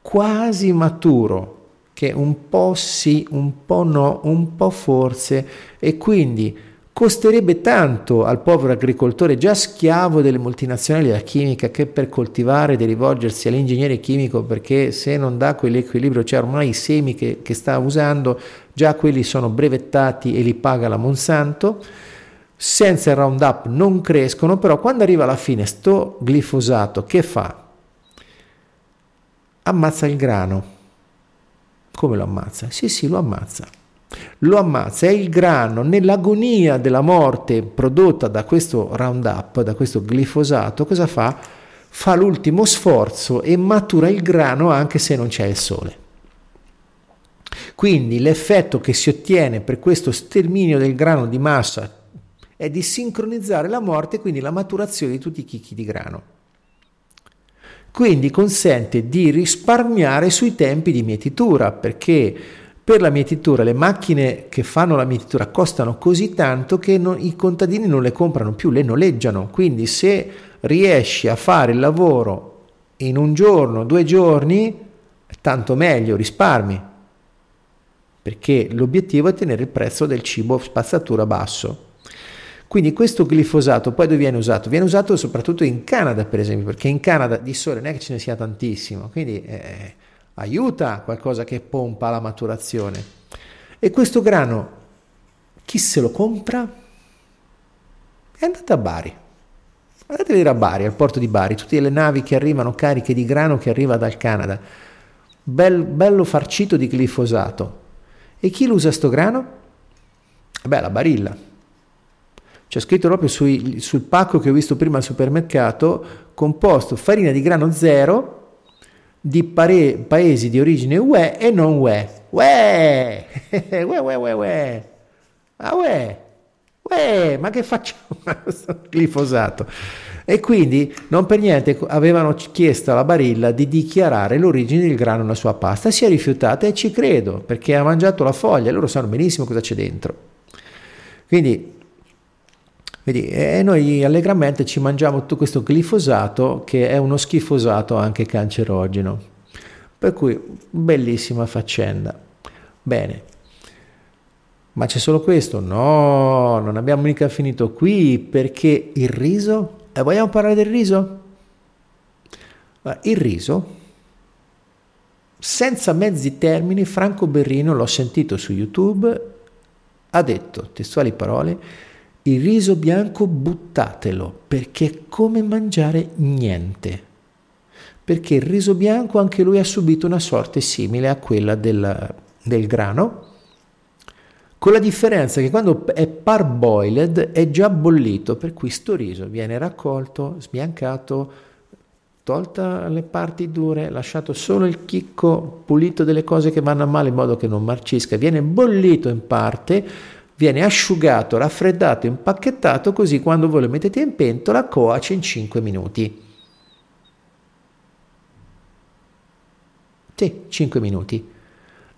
quasi maturo, che un po' sì, un po' no, un po' forse, e quindi costerebbe tanto al povero agricoltore già schiavo delle multinazionali della chimica che per coltivare deve rivolgersi all'ingegnere chimico perché se non dà quell'equilibrio, cioè ormai i semi che, che sta usando, già quelli sono brevettati e li paga la Monsanto, senza il Roundup non crescono, però quando arriva alla fine sto glifosato che fa? Ammazza il grano. Come lo ammazza? Sì, sì, lo ammazza lo ammazza e il grano nell'agonia della morte prodotta da questo Roundup, da questo glifosato, cosa fa? Fa l'ultimo sforzo e matura il grano anche se non c'è il sole. Quindi l'effetto che si ottiene per questo sterminio del grano di massa è di sincronizzare la morte, quindi la maturazione di tutti i chicchi di grano. Quindi consente di risparmiare sui tempi di mietitura, perché per la mietitura le macchine che fanno la mietitura costano così tanto che non, i contadini non le comprano più, le noleggiano. Quindi se riesci a fare il lavoro in un giorno, due giorni, tanto meglio, risparmi perché l'obiettivo è tenere il prezzo del cibo spazzatura basso. Quindi questo glifosato poi dove viene usato? Viene usato soprattutto in Canada, per esempio, perché in Canada di sole non è che ce ne sia tantissimo, quindi eh, aiuta qualcosa che pompa la maturazione. E questo grano, chi se lo compra? È andate a Bari. Andate a vedere a Bari, al porto di Bari, tutte le navi che arrivano cariche di grano che arriva dal Canada. Bel, bello farcito di glifosato e chi lo usa sto grano? Beh, la barilla. C'è scritto proprio sui, sul pacco che ho visto prima al supermercato, composto farina di grano zero di pare, paesi di origine UE e non UE. UE! UE, UE, UE, UE! Ah, UE! UE! Ma che facciamo? glifosato. E quindi non per niente avevano chiesto alla Barilla di dichiarare l'origine del grano nella sua pasta. Si è rifiutata e ci credo perché ha mangiato la foglia, loro sanno benissimo cosa c'è dentro. Quindi Vedi, e noi allegramente ci mangiamo tutto questo glifosato che è uno schifosato anche cancerogeno. Per cui bellissima faccenda. Bene. Ma c'è solo questo? No, non abbiamo mica finito qui perché il riso e vogliamo parlare del riso? Il riso, senza mezzi termini, Franco Berrino, l'ho sentito su YouTube, ha detto, testuali parole, il riso bianco buttatelo perché è come mangiare niente. Perché il riso bianco anche lui ha subito una sorte simile a quella del, del grano, con la differenza che quando è parboiled è già bollito, per cui sto riso viene raccolto, sbiancato, tolta le parti dure, lasciato solo il chicco pulito delle cose che vanno a male in modo che non marcisca, viene bollito in parte, viene asciugato, raffreddato, impacchettato, così quando voi lo mettete in pentola coace in 5 minuti. Sì, 5 minuti.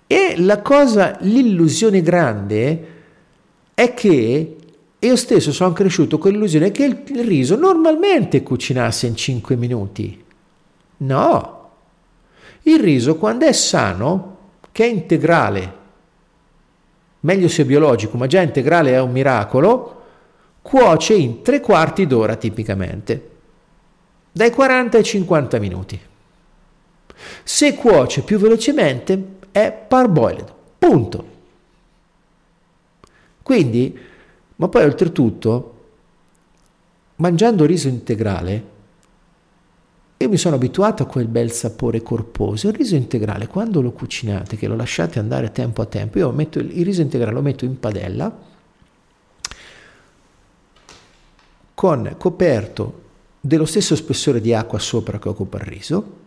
E la cosa, l'illusione grande è che io stesso sono cresciuto con l'illusione che il riso normalmente cucinasse in 5 minuti. No, il riso quando è sano, che è integrale, meglio se biologico, ma già integrale è un miracolo, cuoce in tre quarti d'ora tipicamente, dai 40 ai 50 minuti. Se cuoce più velocemente, è parboiled. Punto. Quindi, ma poi oltretutto, mangiando riso integrale, io mi sono abituato a quel bel sapore corposo. Il riso integrale, quando lo cucinate, che lo lasciate andare tempo a tempo, io metto il riso integrale lo metto in padella con coperto dello stesso spessore di acqua sopra che occupa il riso,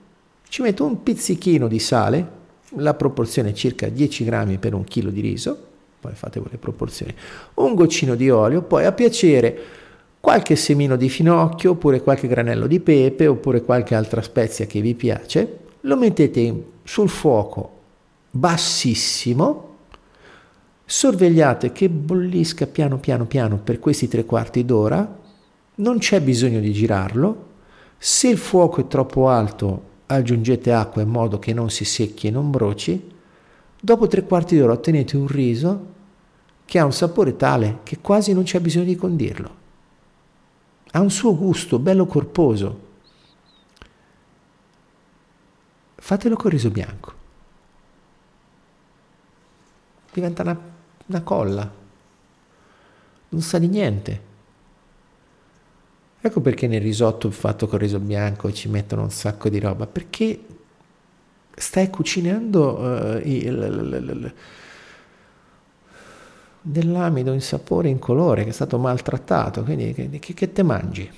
ci metto un pizzichino di sale, la proporzione è circa 10 grammi per un chilo di riso, poi fate voi le proporzioni, un goccino di olio, poi a piacere qualche semino di finocchio oppure qualche granello di pepe oppure qualche altra spezia che vi piace, lo mettete sul fuoco bassissimo, sorvegliate che bollisca piano piano piano per questi tre quarti d'ora, non c'è bisogno di girarlo, se il fuoco è troppo alto aggiungete acqua in modo che non si secchi e non broci, dopo tre quarti d'ora ottenete un riso che ha un sapore tale che quasi non c'è bisogno di condirlo. Ha un suo gusto bello corposo. Fatelo con riso bianco. Diventa una, una colla. Non sa di niente. Ecco perché nel risotto fatto con riso bianco ci mettono un sacco di roba, perché stai cucinando uh, il, il, il, dell'amido in sapore, in colore, che è stato maltrattato, quindi che, che te mangi?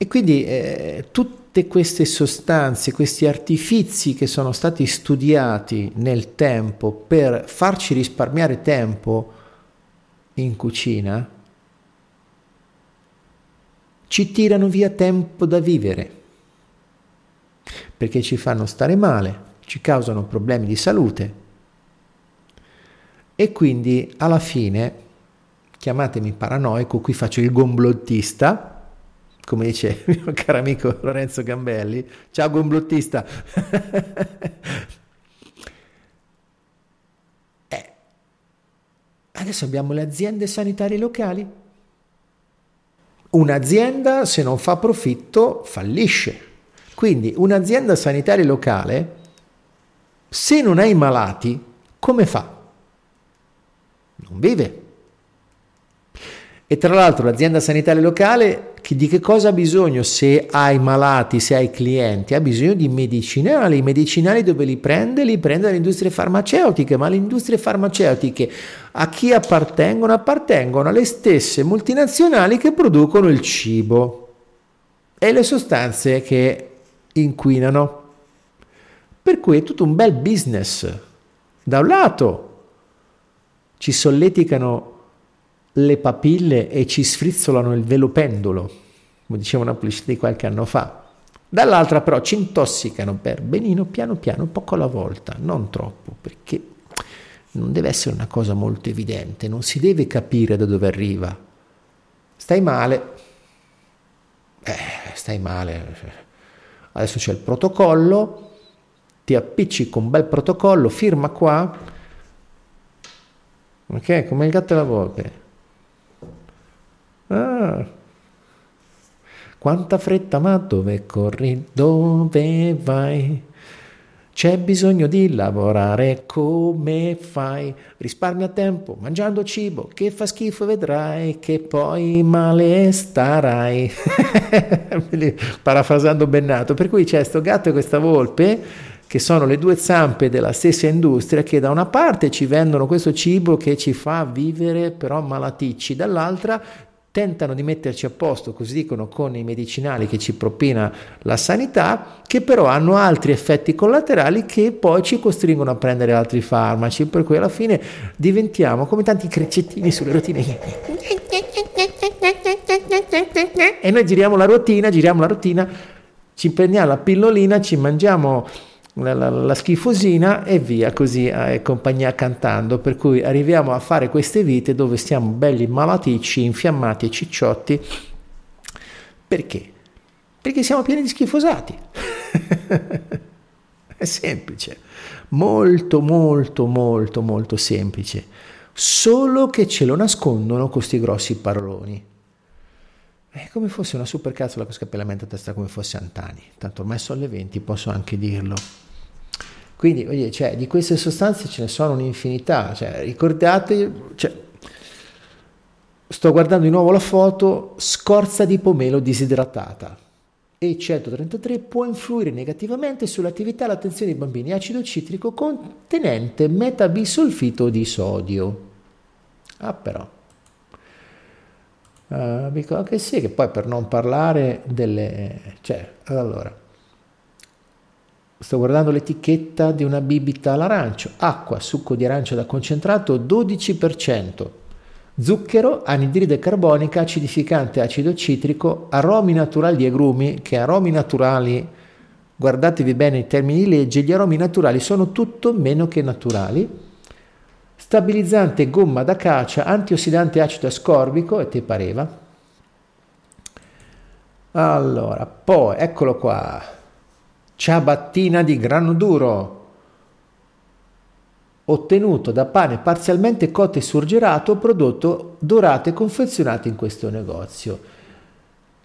E quindi eh, tutte queste sostanze, questi artifici che sono stati studiati nel tempo per farci risparmiare tempo in cucina, ci tirano via tempo da vivere, perché ci fanno stare male, ci causano problemi di salute e quindi alla fine, chiamatemi paranoico, qui faccio il gomblottista, come dice il mio caro amico Lorenzo Gambelli. Ciao gomblottista. eh, adesso abbiamo le aziende sanitarie locali. Un'azienda se non fa profitto fallisce. Quindi un'azienda sanitaria locale, se non ha i malati, come fa? Non vive. E tra l'altro l'azienda sanitaria locale di che cosa ha bisogno se ha i malati, se ha i clienti? Ha bisogno di medicinali. I medicinali dove li prende? Li prende dalle industrie farmaceutiche, ma le industrie farmaceutiche a chi appartengono? Appartengono alle stesse multinazionali che producono il cibo e le sostanze che inquinano. Per cui è tutto un bel business. Da un lato ci solleticano le papille e ci sfrizzolano il velo pendolo, come diceva una pubblicità di qualche anno fa. Dall'altra però ci intossicano per benino, piano piano, poco alla volta, non troppo, perché non deve essere una cosa molto evidente, non si deve capire da dove arriva. Stai male, eh, stai male, adesso c'è il protocollo, ti appiccico un bel protocollo, firma qua, ok, come il gatto e la volpe Ah. Quanta fretta, ma dove corri? Dove vai? C'è bisogno di lavorare, come fai? Risparmia tempo mangiando cibo che fa schifo vedrai che poi male starai. Parafrasando Bennato. Per cui c'è sto gatto e questa volpe che sono le due zampe della stessa industria che da una parte ci vendono questo cibo che ci fa vivere però malaticci, dall'altra tentano di metterci a posto, così dicono, con i medicinali che ci propina la sanità, che però hanno altri effetti collaterali che poi ci costringono a prendere altri farmaci, per cui alla fine diventiamo come tanti crecettini sulle rotine. E noi giriamo la rotina, giriamo la rotina, ci prendiamo la pillolina, ci mangiamo la, la, la, schifosina e via così eh, compagnia cantando. Per cui arriviamo a fare queste vite dove stiamo belli malaticci infiammati e cicciotti. Perché? perché siamo pieni di schifosati. È semplice. Molto molto molto molto semplice. Solo che ce lo nascondono questi grossi paroloni. È come fosse una supercazzola con scappellamento a testa come fosse Antani. Tanto ormai sono le 20 posso anche dirlo quindi dire, cioè, di queste sostanze ce ne sono un'infinità, cioè, ricordate, cioè, sto guardando di nuovo la foto, scorza di pomelo disidratata. E133 può influire negativamente sull'attività e l'attenzione dei bambini acido citrico contenente metabisulfito di sodio. Ah però. Uh, dico anche sì, che poi per non parlare delle... cioè, allora, Sto guardando l'etichetta di una bibita all'arancio. Acqua, succo di arancia da concentrato 12%. Zucchero, anidride carbonica, acidificante acido citrico, aromi naturali di agrumi, che aromi naturali, guardatevi bene i termini di legge, gli aromi naturali sono tutto meno che naturali. Stabilizzante gomma d'acacia, antiossidante acido ascorbico, e te pareva. Allora, poi, eccolo qua ciabattina di grano duro, ottenuto da pane parzialmente cotto e surgelato, prodotto dorato e confezionato in questo negozio.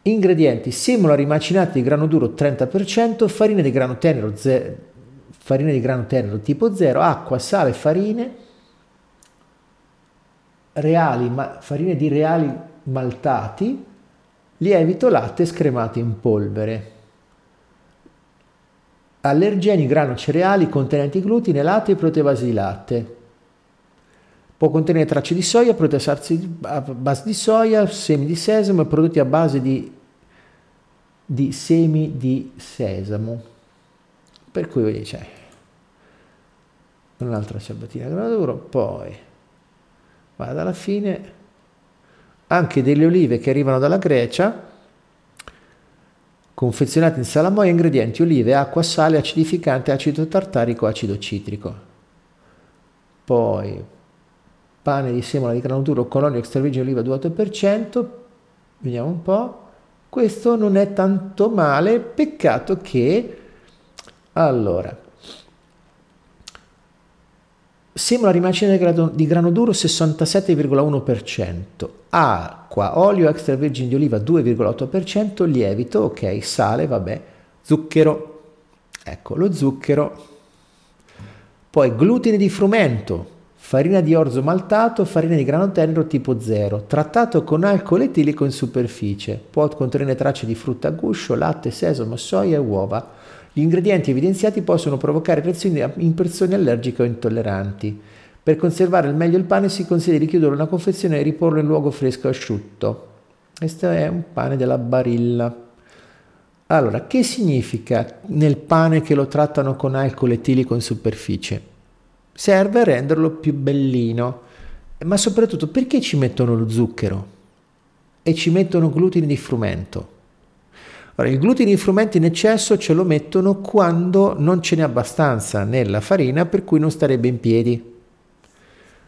Ingredienti: semola rimacinata di grano duro 30%, farina di grano tenero, ze- farina di grano tenero tipo 0, acqua, sale, farine, reali, ma- farine di reali maltati, lievito, latte scremato in polvere allergeni, grano, cereali contenenti glutine, latte e proteobasi di latte. Può contenere tracce di soia, prodotti a base di soia, semi di sesamo e prodotti a base di, di semi di sesamo. Per cui c'è un'altra ciabatina granaduro, poi vado alla fine, anche delle olive che arrivano dalla Grecia, confezionate in salamoia, ingredienti olive, acqua, sale, acidificante, acido tartarico, acido citrico. Poi pane di semola di grano duro con olio extravergine oliva 2,8%, vediamo un po', questo non è tanto male, peccato che, allora, semola rimacina di grano duro 67,1%, acqua, olio extravergine di oliva 2,8%, lievito, ok, sale, vabbè, zucchero, ecco lo zucchero, poi glutine di frumento, farina di orzo maltato, farina di grano tenero tipo 0, trattato con alcol etilico in superficie, può contenere tracce di frutta a guscio, latte, sesamo, soia e uova. Gli ingredienti evidenziati possono provocare reazioni in persone allergiche o intolleranti. Per conservare al meglio il pane si consiglia di chiudere una confezione e riporlo in luogo fresco e asciutto. Questo è un pane della barilla. Allora, che significa nel pane che lo trattano con alcol etilico in superficie? serve a renderlo più bellino. Ma soprattutto perché ci mettono lo zucchero e ci mettono glutine di frumento? Ora, il glutine di frumento in eccesso ce lo mettono quando non ce n'è abbastanza nella farina per cui non starebbe in piedi.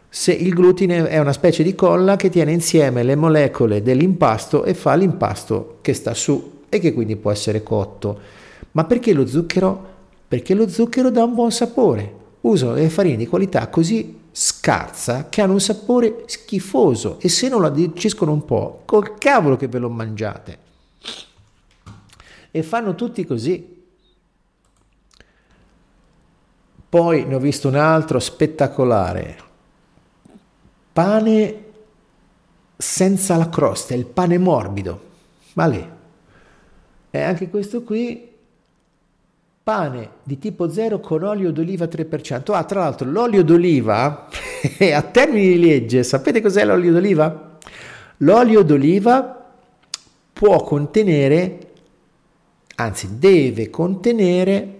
Se il glutine è una specie di colla che tiene insieme le molecole dell'impasto e fa l'impasto che sta su e che quindi può essere cotto. Ma perché lo zucchero? Perché lo zucchero dà un buon sapore usano delle farine di qualità così scarsa che hanno un sapore schifoso e se non la digestiscono un po', col cavolo che ve lo mangiate. E fanno tutti così. Poi ne ho visto un altro spettacolare. Pane senza la crosta, il pane morbido. Ma lì. E anche questo qui pane di tipo 0 con olio d'oliva 3%. Ah, tra l'altro l'olio d'oliva, a termini di legge, sapete cos'è l'olio d'oliva? L'olio d'oliva può contenere, anzi deve contenere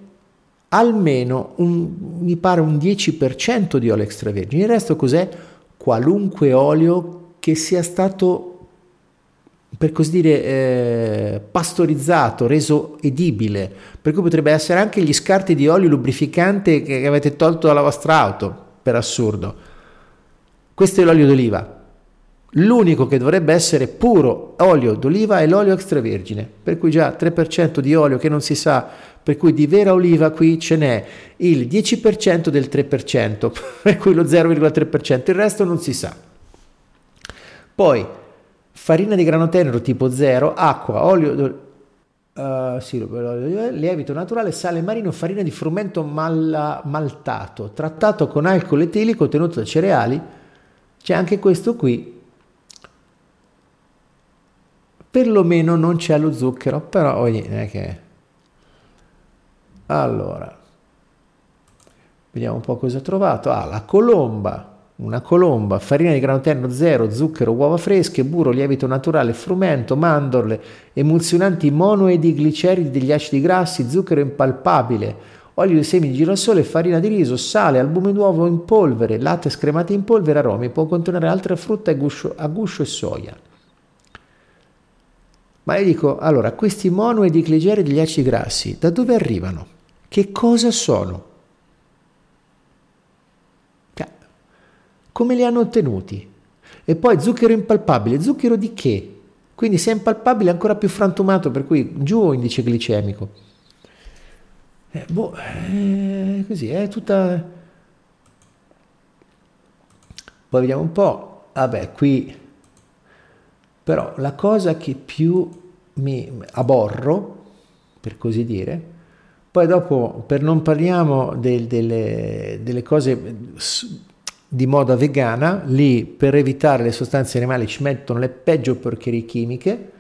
almeno un, mi pare un 10% di olio extravergine. Il resto cos'è? Qualunque olio che sia stato per così dire, eh, pastorizzato, reso edibile, per cui potrebbe essere anche gli scarti di olio lubrificante che avete tolto dalla vostra auto, per assurdo. Questo è l'olio d'oliva. L'unico che dovrebbe essere puro olio d'oliva è l'olio extravergine, per cui già 3% di olio che non si sa, per cui di vera oliva qui ce n'è il 10% del 3%, per cui lo 0,3%, il resto non si sa. Poi farina di grano tenero tipo 0, acqua, olio, uh, sirupo, lievito naturale, sale marino, farina di frumento mal, maltato, trattato con alcol etilico ottenuto da cereali. C'è anche questo qui. Perlomeno non c'è lo zucchero, però oh, non è che... Allora, vediamo un po' cosa ho trovato. Ah, la colomba una colomba, farina di grano tenero zero, zucchero, uova fresche, burro, lievito naturale, frumento, mandorle, emulsionanti mono e di gliceridi degli acidi grassi, zucchero impalpabile, olio di semi di girasole, farina di riso, sale, albume d'uovo in polvere, latte scremate in polvere, aromi, può contenere altre frutta a guscio, a guscio e soia. Ma io dico, allora, questi mono e di gliceridi degli acidi grassi, da dove arrivano? Che cosa sono? Come li hanno ottenuti? E poi zucchero impalpabile, zucchero di che? Quindi se è impalpabile è ancora più frantumato, per cui giù indice glicemico. Eh, boh, eh, così, è tutta... Poi vediamo un po'. Vabbè, qui... Però la cosa che più mi aborro, per così dire, poi dopo, per non parliamo del, delle, delle cose di moda vegana, lì per evitare le sostanze animali ci mettono le peggio porcherie chimiche.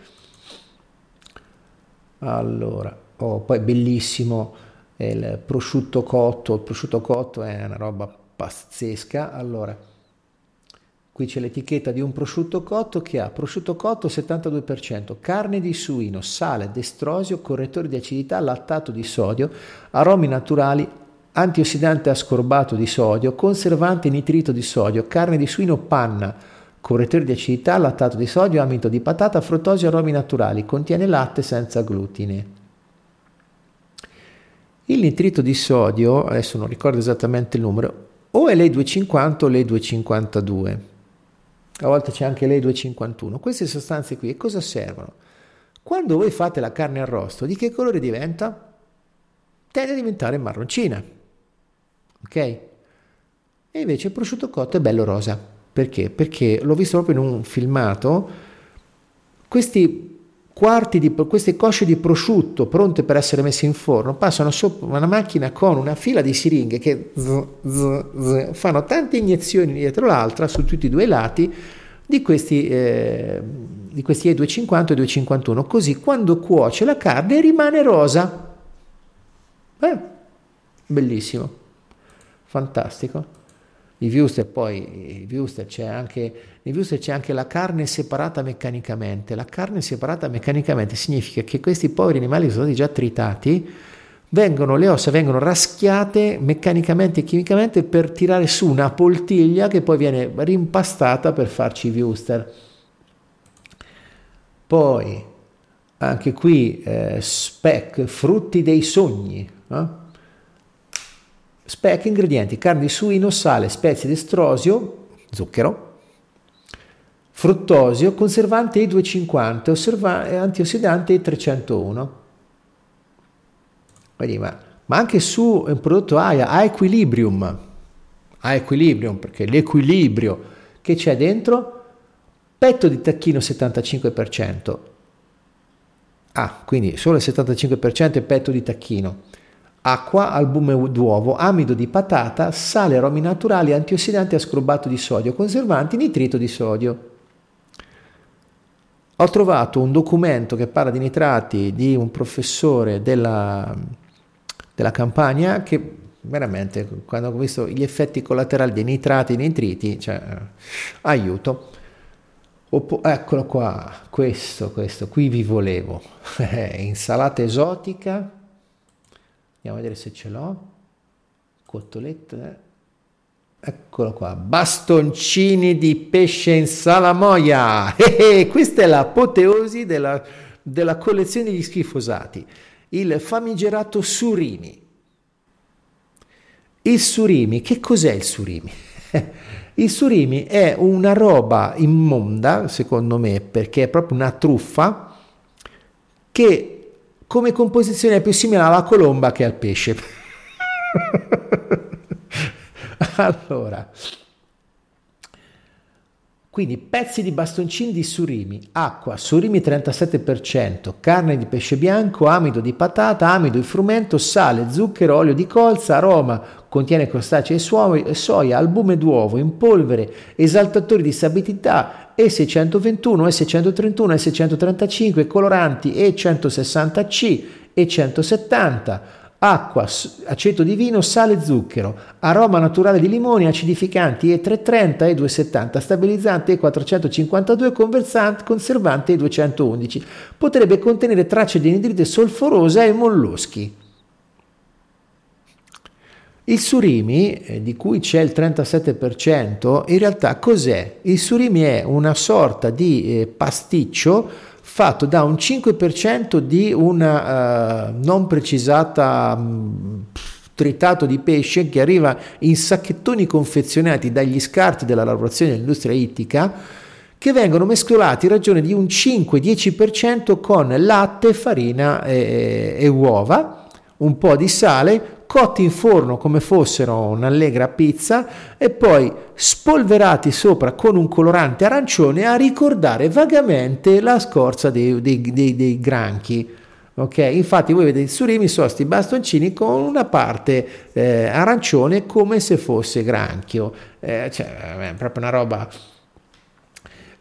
Allora, oh, poi bellissimo il prosciutto cotto, il prosciutto cotto è una roba pazzesca. Allora, Qui c'è l'etichetta di un prosciutto cotto che ha prosciutto cotto 72%, carne di suino, sale, destrosio, correttore di acidità, lattato di sodio, aromi naturali, antiossidante ascorbato di sodio, conservante nitrito di sodio, carne di suino panna, correttore di acidità, lattato di sodio, amido di patata, fruttosio, aromi naturali, contiene latte senza glutine. Il nitrito di sodio, adesso non ricordo esattamente il numero, o è lei 250 o lei 252 a volte c'è anche lei 251. Queste sostanze qui cosa servono? Quando voi fate la carne arrosto, di che colore diventa? Tende a diventare marroncina. Ok? E invece il prosciutto cotto è bello rosa. Perché? Perché l'ho visto proprio in un filmato. Questi quarti di queste cosce di prosciutto pronte per essere messe in forno passano sopra una macchina con una fila di siringhe che z, z, z, fanno tante iniezioni dietro l'altra su tutti i due lati di questi, eh, di questi E250 e 251 così quando cuoce la carne rimane rosa. Eh, bellissimo. Fantastico i Wuster poi, i Wuster c'è anche, nei Wuster c'è anche la carne separata meccanicamente. La carne separata meccanicamente significa che questi poveri animali sono stati già tritati, vengono, le ossa vengono raschiate meccanicamente e chimicamente per tirare su una poltiglia che poi viene rimpastata per farci i Wuster. Poi, anche qui, eh, spec, frutti dei sogni. Eh? Spec ingredienti, carne di suino, sale, spezie d'estrosio, zucchero, fruttosio, conservante E250, osserva- antiossidante E301. Quindi, ma, ma, anche su un prodotto AIA, a equilibrium, a equilibrium perché l'equilibrio che c'è dentro, petto di tacchino 75%, ah, quindi solo il 75% è petto di tacchino acqua, albume d'uovo, amido di patata, sale, aromi naturali, antiossidanti ascorbato di sodio, conservanti, nitrito di sodio. Ho trovato un documento che parla di nitrati di un professore della, della campagna che veramente quando ho visto gli effetti collaterali dei nitrati e nitriti, cioè, aiuto. Oppo- eccolo qua, questo, questo, qui vi volevo. Insalata esotica, Andiamo a vedere se ce l'ho. Cotolette. Eccolo qua, bastoncini di pesce in salamoia. E questa è l'apoteosi della, della collezione di schifosati. Il famigerato surimi. Il surimi, che cos'è il surimi? Il surimi è una roba immonda, secondo me, perché è proprio una truffa che come composizione è più simile alla colomba che al pesce. allora, quindi pezzi di bastoncini di surimi, acqua, surimi 37%, carne di pesce bianco, amido di patata, amido di frumento, sale, zucchero, olio di colza, aroma, contiene crostacei e soia, albume d'uovo in polvere, esaltatori di stabilità, E621, E631, E635, coloranti E160C, E170, acqua, aceto di vino, sale, zucchero, aroma naturale di limoni, acidificanti E330, E270, stabilizzante E452, conservante E211. Potrebbe contenere tracce di anidride solforosa e molluschi. Il surimi, eh, di cui c'è il 37%, in realtà cos'è? Il surimi è una sorta di eh, pasticcio fatto da un 5% di una uh, non precisata um, tritato di pesce che arriva in sacchettoni confezionati dagli scarti della lavorazione dell'industria ittica che vengono mescolati in ragione di un 5-10% con latte, farina e, e uova, un po' di sale, cotti in forno come fossero un'allegra pizza e poi spolverati sopra con un colorante arancione a ricordare vagamente la scorza dei, dei, dei, dei granchi. Ok, infatti voi vedete i surimi sono questi bastoncini con una parte eh, arancione come se fosse granchio, eh, cioè è proprio una roba.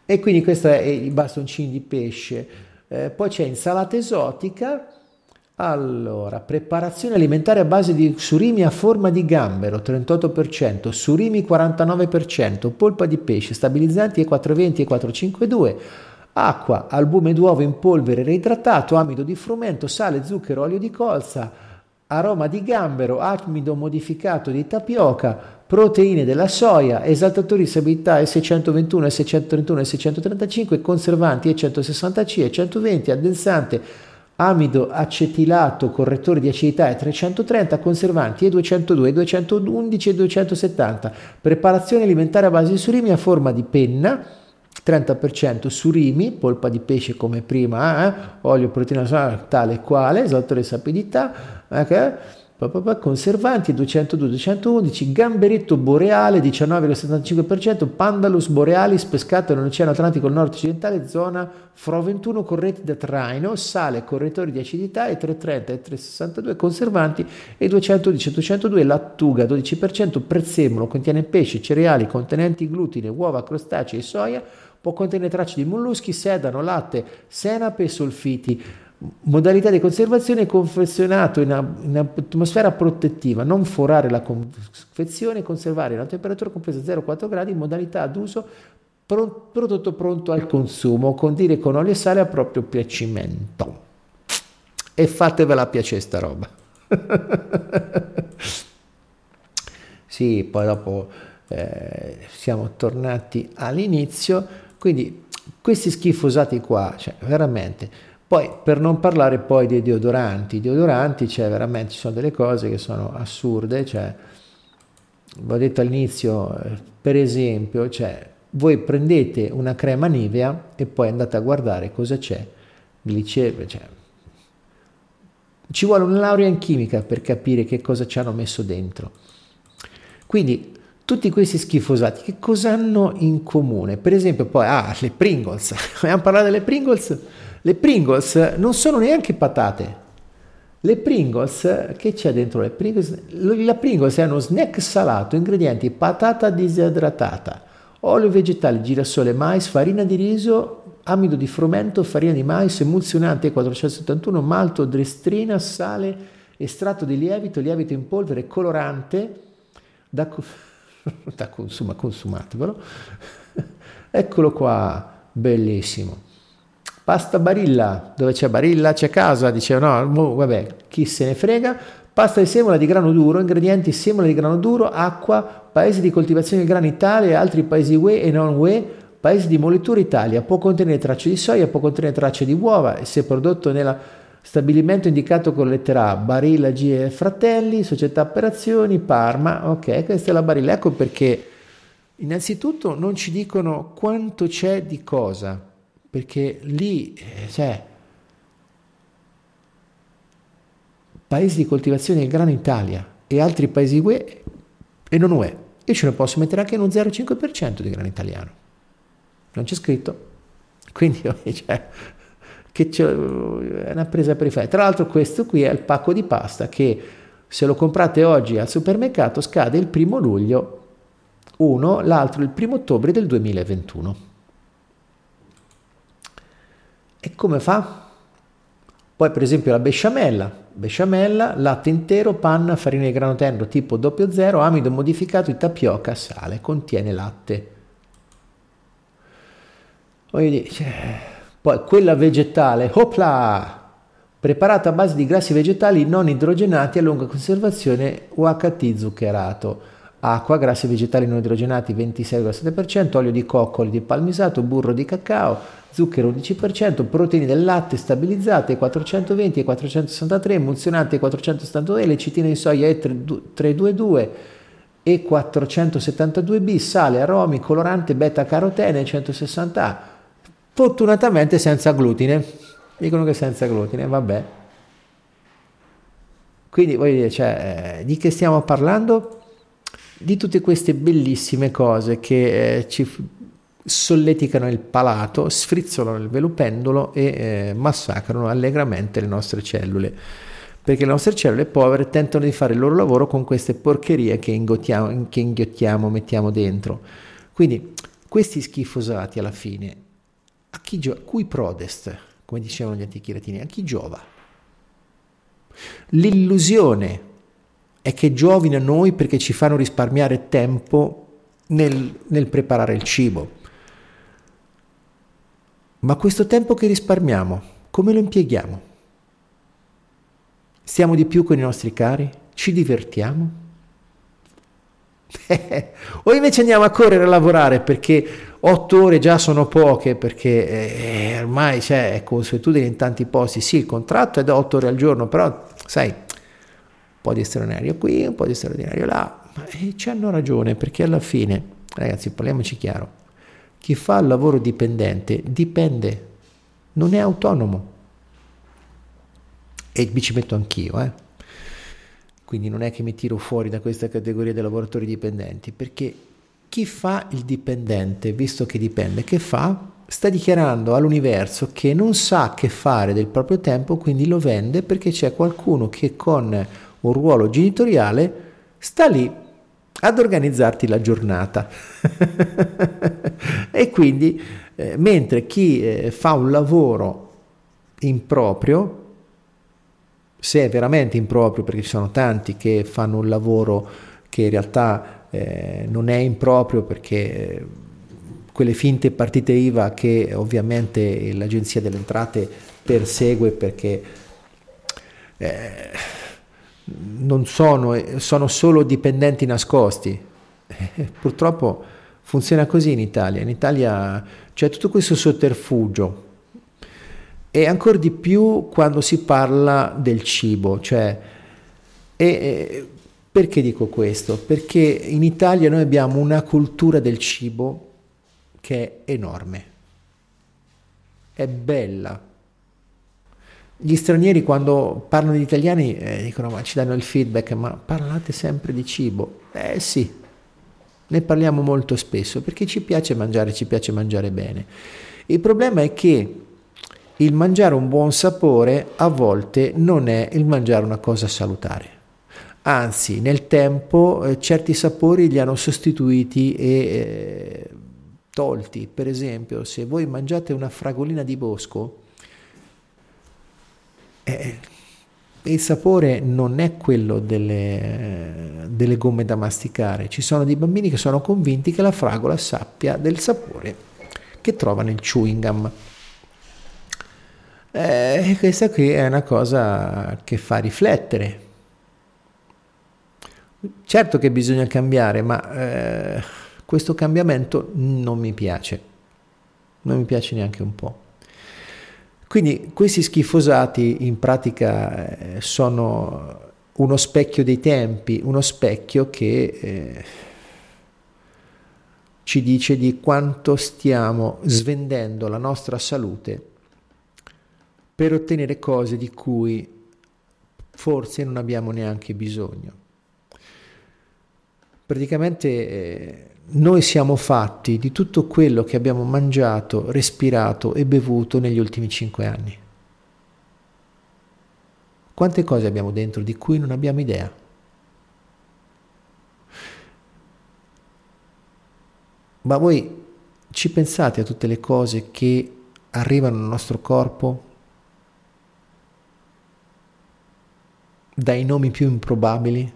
E quindi questi sono i bastoncini di pesce. Eh, poi c'è insalata esotica, Allora, preparazione alimentare a base di surimi a forma di gambero 38%, surimi 49%, polpa di pesce, stabilizzanti E420 e 452, acqua, albume d'uovo in polvere reidratato, amido di frumento, sale, zucchero, olio di colza, aroma di gambero, amido modificato di tapioca, proteine della soia, esaltatori di stabilità E621, E631 e 635, conservanti E160C, E120, addensante amido acetilato, correttore di acidità e 330, conservanti E202, 211 e 270, preparazione alimentare a base di surimi a forma di penna, 30% surimi, polpa di pesce come prima, eh? olio, proteina tale quale, esaltore di sapidità, okay? Conservanti 202, 211, gamberetto boreale 19,75%, Pandalus borealis pescato nell'Oceano Atlantico nord-occidentale, zona Fro 21 corretti da traino, sale, correttori di acidità e 330 e 362 conservanti e 210 202 lattuga 12%, prezzemolo contiene pesce, cereali contenenti glutine, uova, crostacei e soia, può contenere tracce di molluschi, sedano, latte, senape e solfiti. Modalità di conservazione confezionato in, in, atmosfera protettiva, non forare la confezione, conservare a una temperatura compresa 0,4 gradi, modalità d'uso pro, prodotto pronto al consumo, condire con olio e sale a proprio piacimento. E fatevela piacere sta roba. sì, poi dopo eh, siamo tornati all'inizio, quindi questi schifosati qua, cioè veramente poi per non parlare poi dei deodoranti, i deodoranti, cioè veramente ci sono delle cose che sono assurde, cioè, ho detto all'inizio, per esempio, cioè, voi prendete una crema Nivea e poi andate a guardare cosa c'è, glicemia, cioè, ci vuole una laurea in chimica per capire che cosa ci hanno messo dentro. Quindi tutti questi schifosati che cosa hanno in comune? Per esempio poi, ah, le Pringles, vogliamo parlare delle Pringles? Le Pringles non sono neanche patate. Le Pringles, che c'è dentro le Pringles? La Pringles è uno snack salato, ingredienti patata disidratata, olio vegetale, girasole, mais, farina di riso, amido di frumento, farina di mais, emulsionante 471, malto, drestrina, sale, estratto di lievito, lievito in polvere, colorante, da, da consuma, consumatevelo. Eccolo qua, bellissimo. Pasta Barilla, dove c'è Barilla c'è casa, dice no, vabbè, chi se ne frega. Pasta di semola di grano duro, ingredienti semola di grano duro, acqua, paesi di coltivazione di grano Italia e altri paesi UE e non UE, paesi di molitura Italia, può contenere tracce di soia, può contenere tracce di uova e se prodotto nella stabilimento indicato con lettera A, Barilla G Fratelli, società operazioni, Parma, ok, questa è la Barilla, ecco perché innanzitutto non ci dicono quanto c'è di cosa, perché lì eh, cioè, paesi di coltivazione del grano Italia e altri paesi UE e non UE. Io ce ne posso mettere anche uno 0,5% di grano italiano. Non c'è scritto. Quindi cioè, che c'è una presa periferica. Tra l'altro questo qui è il pacco di pasta che se lo comprate oggi al supermercato scade il primo luglio uno, l'altro il primo ottobre del 2021. E come fa? Poi per esempio la besciamella, besciamella, latte intero, panna, farina di grano tenero tipo 00, amido modificato di tapioca, sale, contiene latte. Poi quella vegetale, opla, preparata a base di grassi vegetali non idrogenati a lunga conservazione UHT zuccherato acqua, grassi vegetali non idrogenati 26,7%, olio di coccoli di palmisato, burro di cacao, zucchero 11%, proteine del latte stabilizzate 420 e 463, emulsionante 472, lecitina di soia E322 e 472B, sale, aromi, colorante, beta carotene 160A, fortunatamente senza glutine, dicono che senza glutine, vabbè. Quindi voglio dire, cioè, di che stiamo parlando? di tutte queste bellissime cose che eh, ci solleticano il palato, sfrizzolano il velo pendolo e eh, massacrano allegramente le nostre cellule. Perché le nostre cellule povere tentano di fare il loro lavoro con queste porcherie che, che inghiottiamo, mettiamo dentro. Quindi questi schifosati alla fine, a chi gio- cui prodest, come dicevano gli antichi latini, a chi giova? L'illusione è che giovino a noi perché ci fanno risparmiare tempo nel, nel preparare il cibo. Ma questo tempo che risparmiamo, come lo impieghiamo? Stiamo di più con i nostri cari? Ci divertiamo? o invece andiamo a correre a lavorare perché otto ore già sono poche perché eh, ormai c'è consuetudine in tanti posti sì il contratto è da otto ore al giorno però sai un po' di straordinario qui un po' di straordinario là e ci hanno ragione perché alla fine ragazzi parliamoci chiaro chi fa il lavoro dipendente dipende non è autonomo e mi ci metto anch'io eh quindi non è che mi tiro fuori da questa categoria dei lavoratori dipendenti, perché chi fa il dipendente, visto che dipende, che fa? Sta dichiarando all'universo che non sa che fare del proprio tempo, quindi lo vende perché c'è qualcuno che con un ruolo genitoriale sta lì ad organizzarti la giornata. e quindi, eh, mentre chi eh, fa un lavoro improprio, se è veramente improprio, perché ci sono tanti che fanno un lavoro che in realtà eh, non è improprio perché eh, quelle finte partite IVA che ovviamente l'Agenzia delle Entrate persegue perché eh, non sono, eh, sono solo dipendenti nascosti. purtroppo funziona così in Italia. In Italia c'è tutto questo sotterfugio e ancora di più quando si parla del cibo, cioè, e, perché dico questo? Perché in Italia noi abbiamo una cultura del cibo che è enorme, è bella. Gli stranieri quando parlano di italiani eh, dicono ma ci danno il feedback, ma parlate sempre di cibo. Eh sì, ne parliamo molto spesso perché ci piace mangiare, ci piace mangiare bene. Il problema è che il mangiare un buon sapore a volte non è il mangiare una cosa salutare. Anzi, nel tempo eh, certi sapori li hanno sostituiti e eh, tolti. Per esempio, se voi mangiate una fragolina di bosco, eh, il sapore non è quello delle, delle gomme da masticare. Ci sono dei bambini che sono convinti che la fragola sappia del sapore che trova nel chewing gum. Eh, questa qui è una cosa che fa riflettere. Certo che bisogna cambiare, ma eh, questo cambiamento non mi piace, non mi piace neanche un po'. Quindi questi schifosati in pratica eh, sono uno specchio dei tempi, uno specchio che eh, ci dice di quanto stiamo svendendo la nostra salute per ottenere cose di cui forse non abbiamo neanche bisogno. Praticamente eh, noi siamo fatti di tutto quello che abbiamo mangiato, respirato e bevuto negli ultimi cinque anni. Quante cose abbiamo dentro di cui non abbiamo idea? Ma voi ci pensate a tutte le cose che arrivano nel nostro corpo dai nomi più improbabili,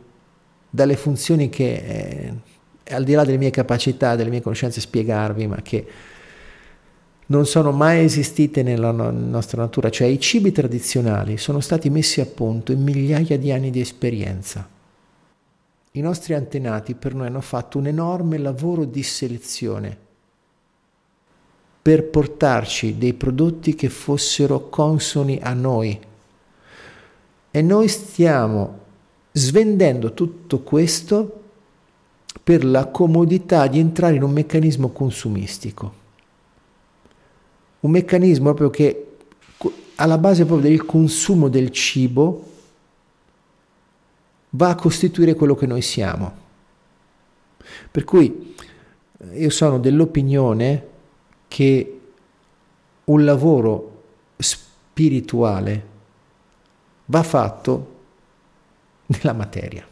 dalle funzioni che, eh, al di là delle mie capacità, delle mie conoscenze, spiegarvi, ma che non sono mai esistite nella no- nostra natura, cioè i cibi tradizionali sono stati messi a punto in migliaia di anni di esperienza. I nostri antenati per noi hanno fatto un enorme lavoro di selezione per portarci dei prodotti che fossero consoni a noi, e noi stiamo svendendo tutto questo per la comodità di entrare in un meccanismo consumistico. Un meccanismo proprio che alla base proprio del consumo del cibo va a costituire quello che noi siamo. Per cui eh, io sono dell'opinione che un lavoro spirituale va fatto nella materia.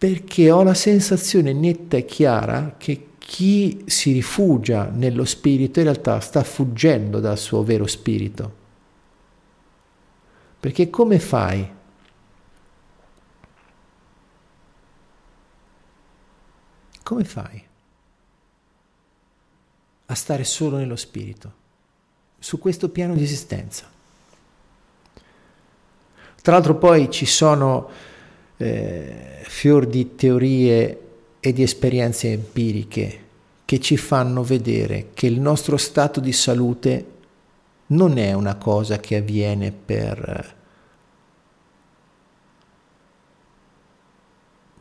Perché ho la sensazione netta e chiara che chi si rifugia nello spirito in realtà sta fuggendo dal suo vero spirito. Perché come fai? Come fai a stare solo nello spirito, su questo piano di esistenza? Tra l'altro poi ci sono eh, fior di teorie e di esperienze empiriche che ci fanno vedere che il nostro stato di salute non è una cosa che avviene per,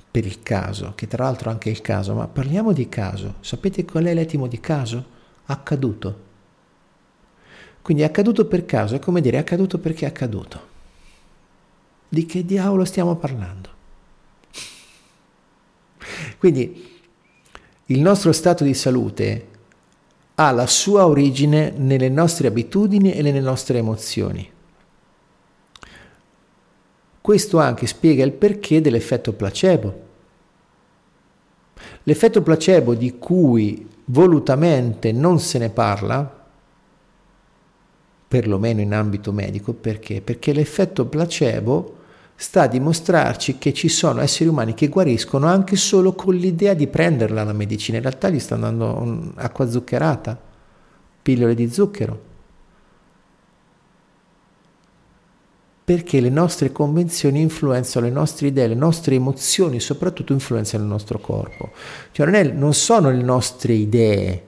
per il caso, che tra l'altro anche il caso, ma parliamo di caso. Sapete qual è l'etimo di caso? Accaduto. Quindi è accaduto per caso, è come dire è accaduto perché è accaduto. Di che diavolo stiamo parlando? Quindi il nostro stato di salute ha la sua origine nelle nostre abitudini e nelle nostre emozioni. Questo anche spiega il perché dell'effetto placebo. L'effetto placebo di cui volutamente non se ne parla, perlomeno in ambito medico, perché? Perché l'effetto placebo sta a dimostrarci che ci sono esseri umani che guariscono anche solo con l'idea di prenderla la medicina. In realtà gli stanno dando acqua zuccherata, pillole di zucchero. Perché le nostre convenzioni influenzano le nostre idee, le nostre emozioni, soprattutto influenzano il nostro corpo. Cioè non, è, non sono le nostre idee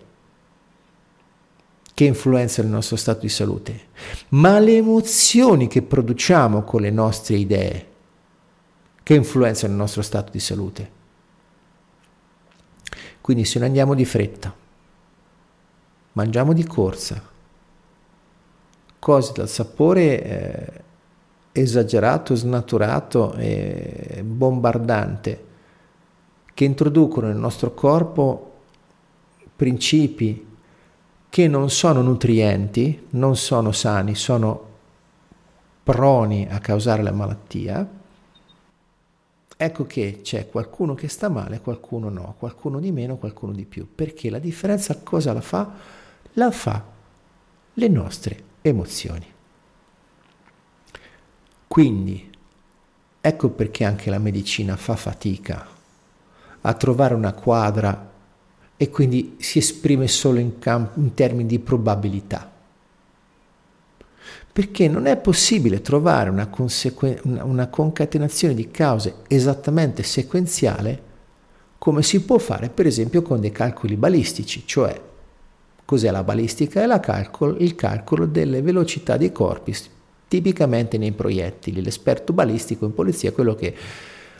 che influenzano il nostro stato di salute, ma le emozioni che produciamo con le nostre idee che influenzano il nostro stato di salute. Quindi se noi andiamo di fretta, mangiamo di corsa, cose dal sapore eh, esagerato, snaturato e bombardante, che introducono nel nostro corpo principi che non sono nutrienti, non sono sani, sono proni a causare la malattia, ecco che c'è qualcuno che sta male, qualcuno no, qualcuno di meno, qualcuno di più, perché la differenza cosa la fa? La fa le nostre emozioni. Quindi, ecco perché anche la medicina fa fatica a trovare una quadra e quindi si esprime solo in, camp- in termini di probabilità. Perché non è possibile trovare una, consequ- una concatenazione di cause esattamente sequenziale come si può fare per esempio con dei calcoli balistici, cioè cos'è la balistica? È la calcolo, il calcolo delle velocità dei corpi, tipicamente nei proiettili. L'esperto balistico in polizia è quello che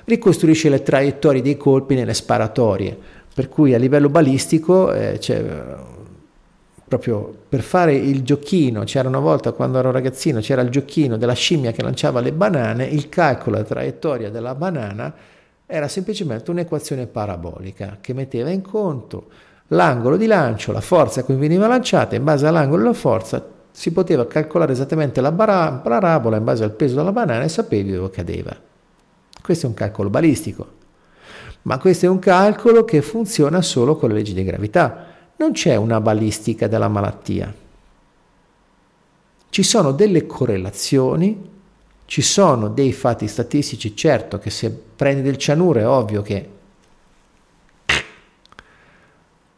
ricostruisce le traiettorie dei colpi nelle sparatorie per cui a livello balistico, eh, proprio per fare il giochino, c'era una volta quando ero ragazzino, c'era il giochino della scimmia che lanciava le banane, il calcolo della traiettoria della banana era semplicemente un'equazione parabolica che metteva in conto l'angolo di lancio, la forza a cui veniva lanciata, in base all'angolo della forza si poteva calcolare esattamente la parabola in base al peso della banana e sapevi dove cadeva. Questo è un calcolo balistico. Ma questo è un calcolo che funziona solo con le leggi di gravità. Non c'è una balistica della malattia. Ci sono delle correlazioni, ci sono dei fatti statistici, certo che se prendi del cianuro è ovvio che...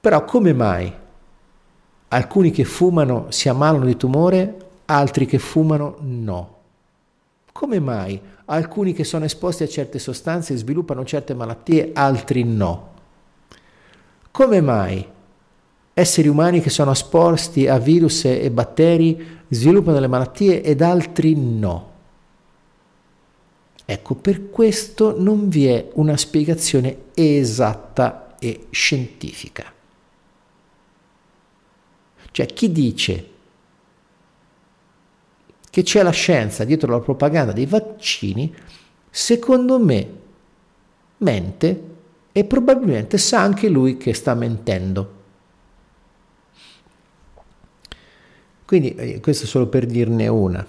Però come mai alcuni che fumano si ammalano di tumore, altri che fumano no? Come mai alcuni che sono esposti a certe sostanze sviluppano certe malattie, altri no? Come mai esseri umani che sono esposti a virus e batteri sviluppano le malattie ed altri no? Ecco, per questo non vi è una spiegazione esatta e scientifica. Cioè chi dice che c'è la scienza dietro la propaganda dei vaccini, secondo me mente e probabilmente sa anche lui che sta mentendo. Quindi eh, questo solo per dirne una.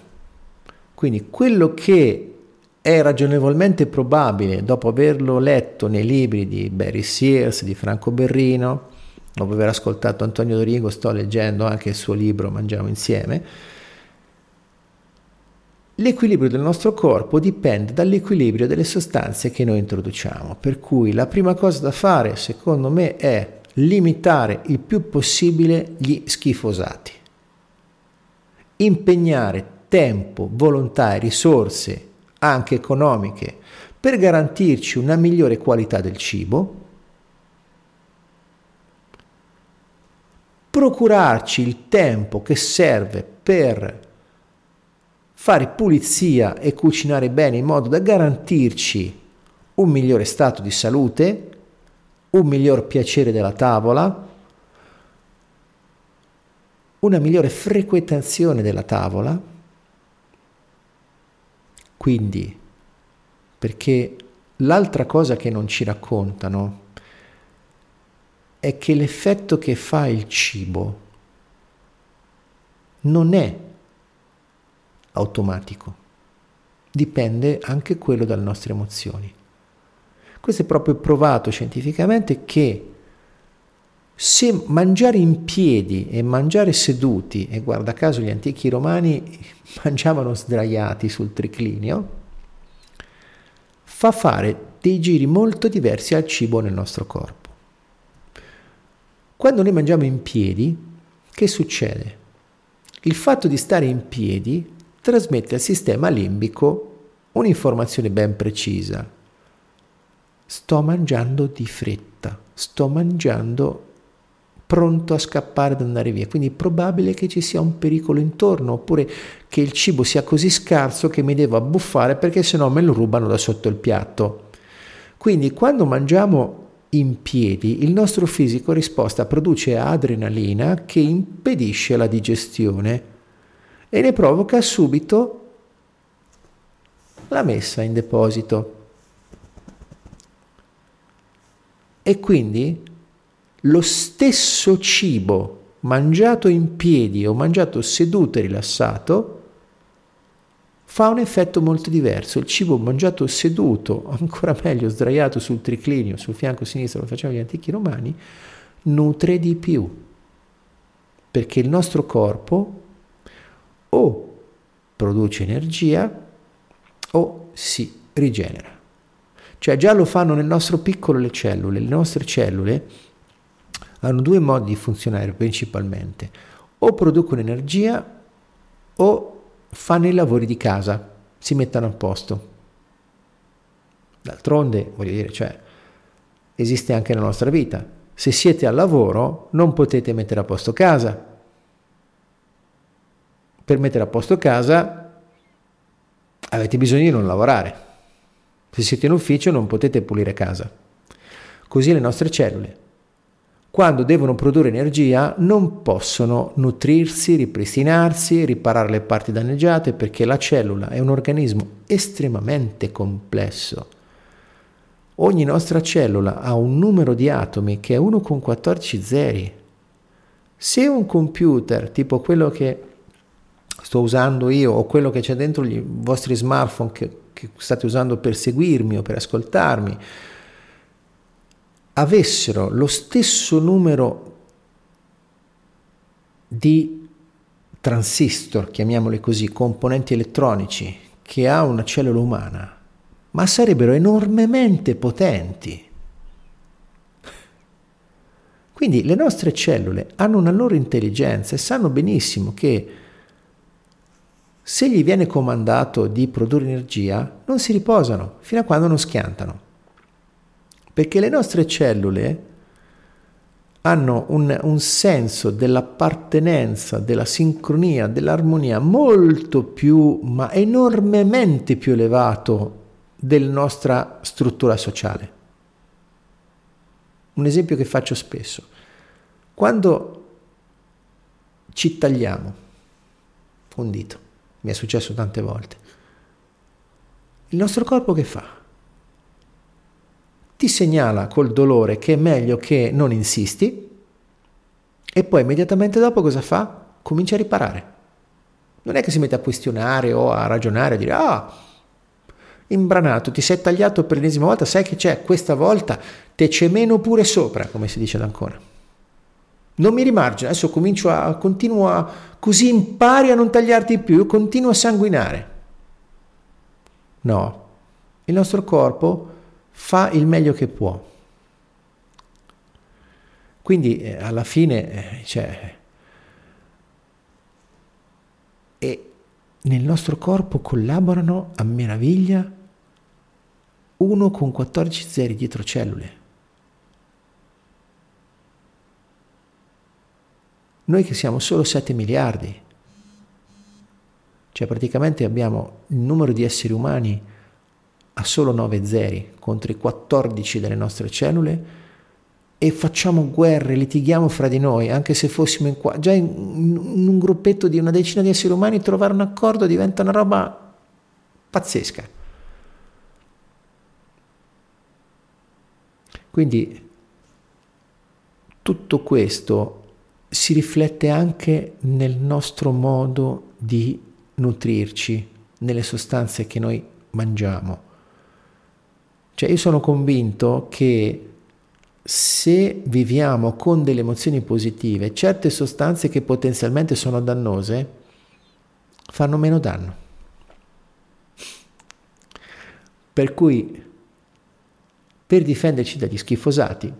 Quindi quello che è ragionevolmente probabile dopo averlo letto nei libri di Barry Sears, di Franco Berrino, dopo aver ascoltato Antonio Dorigo, sto leggendo anche il suo libro Mangiamo insieme, L'equilibrio del nostro corpo dipende dall'equilibrio delle sostanze che noi introduciamo, per cui la prima cosa da fare, secondo me, è limitare il più possibile gli schifosati. Impegnare tempo, volontà e risorse, anche economiche, per garantirci una migliore qualità del cibo, procurarci il tempo che serve per fare pulizia e cucinare bene in modo da garantirci un migliore stato di salute, un miglior piacere della tavola, una migliore frequentazione della tavola. Quindi, perché l'altra cosa che non ci raccontano è che l'effetto che fa il cibo non è automatico. Dipende anche quello dalle nostre emozioni. Questo è proprio provato scientificamente che se mangiare in piedi e mangiare seduti, e guarda caso gli antichi romani mangiavano sdraiati sul triclinio, fa fare dei giri molto diversi al cibo nel nostro corpo. Quando noi mangiamo in piedi, che succede? Il fatto di stare in piedi trasmette al sistema limbico un'informazione ben precisa. Sto mangiando di fretta, sto mangiando pronto a scappare ad andare via, quindi è probabile che ci sia un pericolo intorno oppure che il cibo sia così scarso che mi devo abbuffare perché sennò me lo rubano da sotto il piatto. Quindi quando mangiamo in piedi il nostro fisico risposta produce adrenalina che impedisce la digestione e ne provoca subito la messa in deposito. E quindi lo stesso cibo mangiato in piedi o mangiato seduto e rilassato fa un effetto molto diverso. Il cibo mangiato seduto, ancora meglio sdraiato sul triclinio, sul fianco sinistro, lo facevano gli antichi romani, nutre di più, perché il nostro corpo o produce energia o si rigenera. Cioè già lo fanno nel nostro piccolo le cellule, le nostre cellule hanno due modi di funzionare principalmente, o producono energia o fanno i lavori di casa, si mettono a posto. D'altronde, voglio dire, cioè, esiste anche nella nostra vita. Se siete al lavoro non potete mettere a posto casa, per mettere a posto casa avete bisogno di non lavorare. Se siete in ufficio non potete pulire casa. Così le nostre cellule, quando devono produrre energia, non possono nutrirsi, ripristinarsi, riparare le parti danneggiate perché la cellula è un organismo estremamente complesso. Ogni nostra cellula ha un numero di atomi che è 1 con 14 zeri. Se un computer, tipo quello che sto usando io o quello che c'è dentro i vostri smartphone che, che state usando per seguirmi o per ascoltarmi, avessero lo stesso numero di transistor, chiamiamoli così, componenti elettronici, che ha una cellula umana, ma sarebbero enormemente potenti. Quindi le nostre cellule hanno una loro intelligenza e sanno benissimo che se gli viene comandato di produrre energia, non si riposano fino a quando non schiantano. Perché le nostre cellule hanno un, un, senso dell'appartenenza, della sincronia, dell'armonia molto più, ma enormemente più elevato della nostra struttura sociale. Un esempio che faccio spesso. Quando ci tagliamo un dito, mi è successo tante volte. Il nostro corpo che fa? Ti segnala col dolore che è meglio che non insisti e poi immediatamente dopo cosa fa? Comincia a riparare. Non è che si mette a questionare o a ragionare, a dire ah, imbranato, ti sei tagliato per l'ennesima volta, sai che c'è questa volta, te c'è meno pure sopra, come si dice ancora. Non mi rimargino, adesso comincio a, continuo a, così impari a non tagliarti più, io continuo a sanguinare. No, il nostro corpo fa il meglio che può. Quindi eh, alla fine, eh, cioè, e nel nostro corpo collaborano a meraviglia uno con 14 zeri dietro cellule. Noi che siamo solo 7 miliardi, cioè praticamente abbiamo il numero di esseri umani a solo 9 zeri contro i 14 delle nostre cellule e facciamo guerre, litighiamo fra di noi, anche se fossimo in qua, già in, in un gruppetto di una decina di esseri umani trovare un accordo diventa una roba pazzesca. Quindi tutto questo si riflette anche nel nostro modo di nutrirci, nelle sostanze che noi mangiamo. Cioè io sono convinto che se viviamo con delle emozioni positive, certe sostanze che potenzialmente sono dannose fanno meno danno. Per cui per difenderci dagli schifosati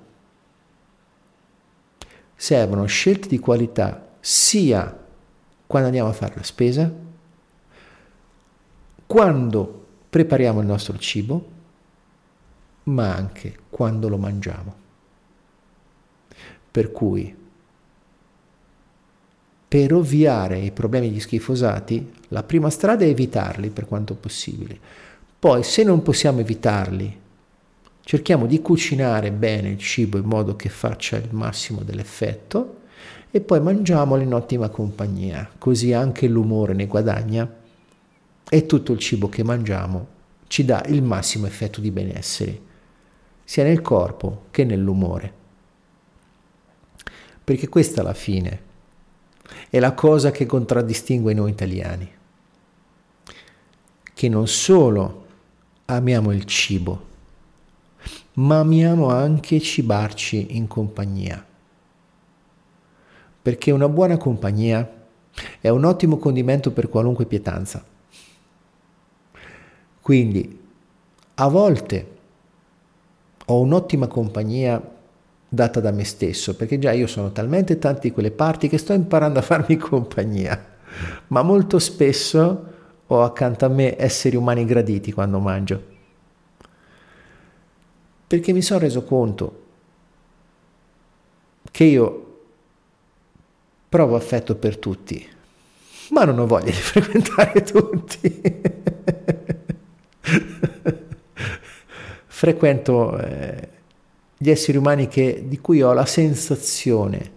servono scelte di qualità sia quando andiamo a fare la spesa, quando prepariamo il nostro cibo, ma anche quando lo mangiamo. Per cui, per ovviare ai problemi di schifosati, la prima strada è evitarli per quanto possibile. Poi, se non possiamo evitarli, Cerchiamo di cucinare bene il cibo in modo che faccia il massimo dell'effetto e poi mangiamolo in ottima compagnia, così anche l'umore ne guadagna e tutto il cibo che mangiamo ci dà il massimo effetto di benessere, sia nel corpo che nell'umore. Perché questa alla fine è la cosa che contraddistingue noi italiani, che non solo amiamo il cibo, ma amiamo anche cibarci in compagnia. Perché una buona compagnia è un ottimo condimento per qualunque pietanza. Quindi, a volte ho un'ottima compagnia data da me stesso, perché già io sono talmente tanti di quelle parti che sto imparando a farmi compagnia, ma molto spesso ho accanto a me esseri umani graditi quando mangio perché mi sono reso conto che io provo affetto per tutti, ma non ho voglia di frequentare tutti. Frequento eh, gli esseri umani che, di cui ho la sensazione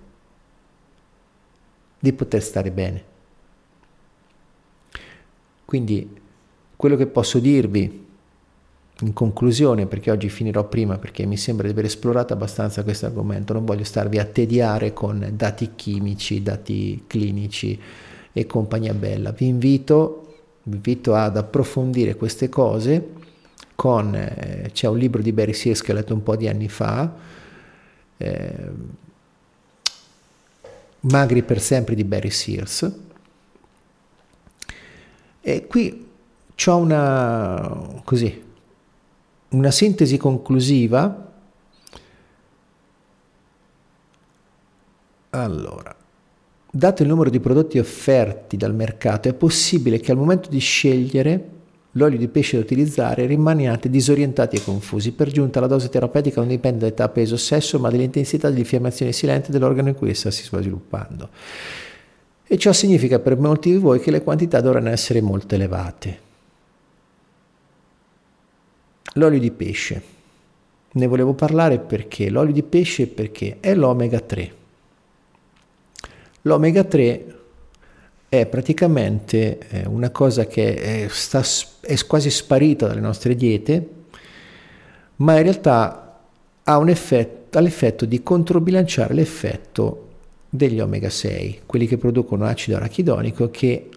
di poter stare bene. Quindi quello che posso dirvi in conclusione, perché oggi finirò prima perché mi sembra di aver esplorato abbastanza questo argomento, non voglio starvi a tediare con dati chimici, dati clinici e compagnia bella. Vi invito, vi invito ad approfondire queste cose con, eh, c'è un libro di Barry Sears che ho letto un po' di anni fa, eh, Magri per sempre di Barry Sears. E qui c'ho una, così, una sintesi conclusiva. Allora, dato il numero di prodotti offerti dal mercato, è possibile che al momento di scegliere l'olio di pesce da utilizzare rimaniate disorientati e confusi. Per giunta la dose terapeutica non dipende da età, peso, sesso, ma dall'intensità dell'infiammazione silente dell'organo in cui essa si sta sviluppando. E ciò significa per molti di voi che le quantità dovranno essere molto elevate. L'olio di pesce. Ne volevo parlare perché l'olio di pesce perché è l'omega 3. L'omega 3 è praticamente eh, una cosa che è, sta, è quasi sparita dalle nostre diete, ma in realtà ha, effetto, ha l'effetto di controbilanciare l'effetto degli omega 6, quelli che producono acido arachidonico che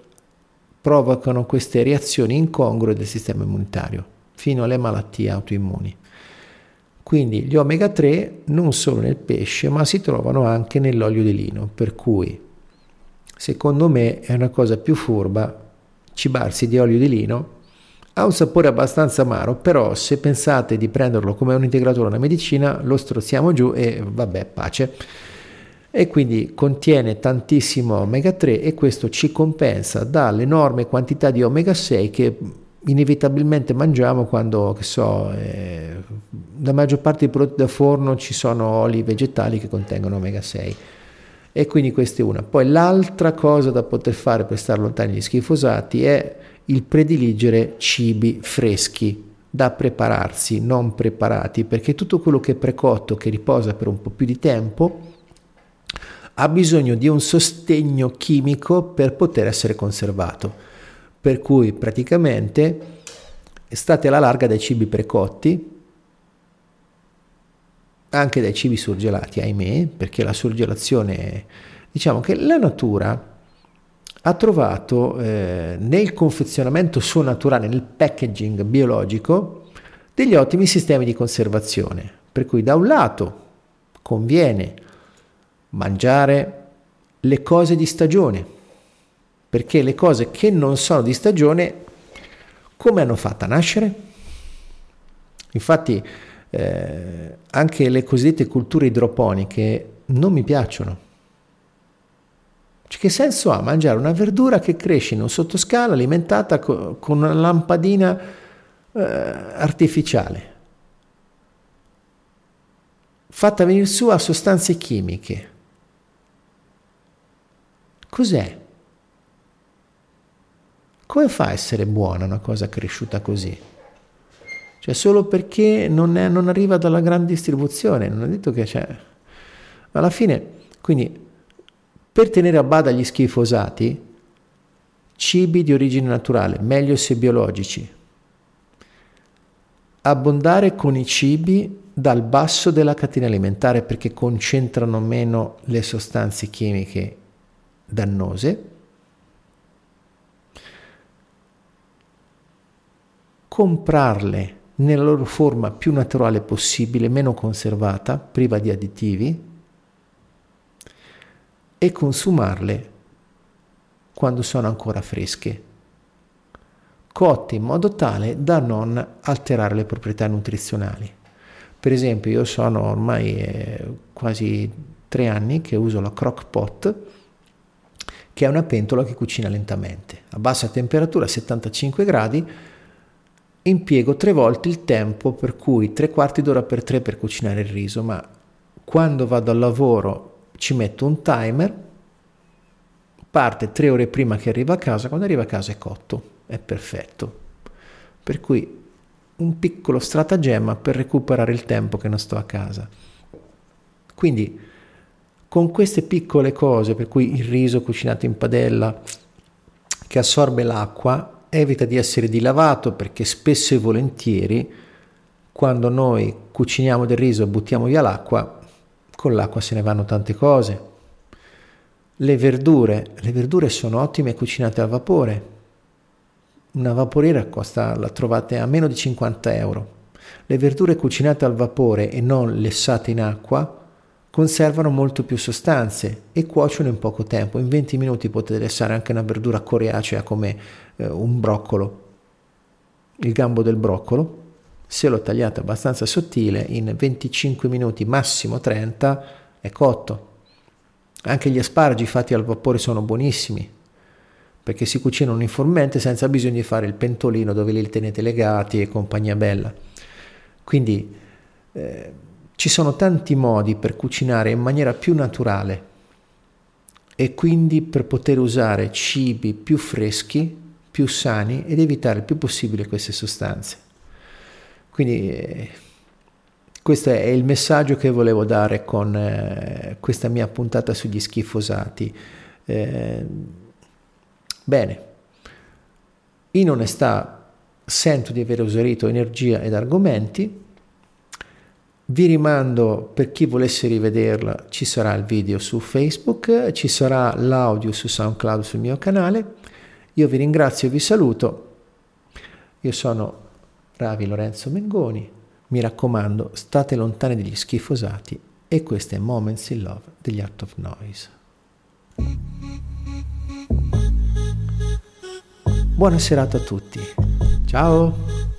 provocano queste reazioni incongrue del sistema immunitario fino alle malattie autoimmuni. Quindi gli omega 3 non solo nel pesce, ma si trovano anche nell'olio di lino, per cui secondo me è una cosa più furba cibarsi di olio di lino Ha un sapore abbastanza amaro, però se pensate di prenderlo come un integratore una medicina, lo strozziamo giù e vabbè, pace. E quindi contiene tantissimo omega 3 e questo ci compensa dall'enorme quantità di omega 6 che inevitabilmente mangiamo quando, che so, eh, la maggior parte dei prodotti da forno ci sono oli vegetali che contengono omega 6 e quindi questa è una. Poi l'altra cosa da poter fare per stare lontani dagli schifosati è il prediligere cibi freschi da prepararsi, non preparati, perché tutto quello che è precotto, che riposa per un po' più di tempo, ha bisogno di un sostegno chimico per poter essere conservato. Per cui praticamente state alla larga dai cibi precotti, anche dai cibi surgelati, ahimè, perché la surgelazione, diciamo che la natura ha trovato eh, nel confezionamento suo naturale, nel packaging biologico, degli ottimi sistemi di conservazione. Per cui da un lato conviene mangiare le cose di stagione, perché le cose che non sono di stagione, come hanno fatto a nascere? Infatti eh, anche le cosiddette culture idroponiche non mi piacciono cioè, che senso ha mangiare una verdura che cresce in un sottoscala alimentata co- con una lampadina eh, artificiale, fatta venire su a sostanze chimiche? Cos'è? Come fa a essere buona una cosa cresciuta così? Cioè solo perché non, è, non arriva dalla grande distribuzione, non è detto che c'è. Alla fine, quindi per tenere a bada gli schifosati, cibi di origine naturale, meglio se biologici. Abbondare con i cibi dal basso della catena alimentare perché concentrano meno le sostanze chimiche dannose. Comprarle nella loro forma più naturale possibile, meno conservata, priva di additivi e consumarle quando sono ancora fresche, cotte in modo tale da non alterare le proprietà nutrizionali. Per esempio, io sono ormai eh, quasi tre anni che uso la crock pot, che è una pentola che cucina lentamente. A bassa temperatura, 75 gradi, impiego tre volte il tempo per cui tre quarti d'ora per tre per cucinare il riso, ma quando vado al lavoro ci metto un timer, parte tre ore prima che arriva a casa, quando arriva a casa è cotto, è perfetto. Per cui un piccolo stratagemma per recuperare il tempo che non sto a casa. Quindi con queste piccole cose, per cui il riso cucinato in padella che assorbe l'acqua, evita di essere dilavato perché spesso e volentieri quando noi cuciniamo del riso e buttiamo via l'acqua, con l'acqua se ne vanno tante cose. Le verdure, le verdure sono ottime cucinate al vapore. Una vaporiera costa, la trovate a meno di 50 euro. Le verdure cucinate al vapore e non lessate in acqua conservano molto più sostanze e cuociono in poco tempo. In 20 minuti potete lessare anche una verdura coriacea come eh, un broccolo, il gambo del broccolo, se lo tagliate abbastanza sottile, in 25 minuti, massimo 30, è cotto. Anche gli asparagi fatti al vapore sono buonissimi, perché si cucinano uniformemente senza bisogno di fare il pentolino dove li tenete legati e compagnia bella. Quindi eh, ci sono tanti modi per cucinare in maniera più naturale e quindi per poter usare cibi più freschi, più sani ed evitare il più possibile queste sostanze. Quindi eh, questo è il messaggio che volevo dare con eh, questa mia puntata sugli schifosati. Eh, bene, in onestà sento di aver esaurito energia ed argomenti. Vi rimando per chi volesse rivederla, ci sarà il video su Facebook, ci sarà l'audio su SoundCloud sul mio canale. Io vi ringrazio e vi saluto. Io sono Ravi Lorenzo Mengoni. Mi raccomando, state lontani degli schifosati e questo è Moments in Love degli Art of Noise. Buona serata a tutti. Ciao!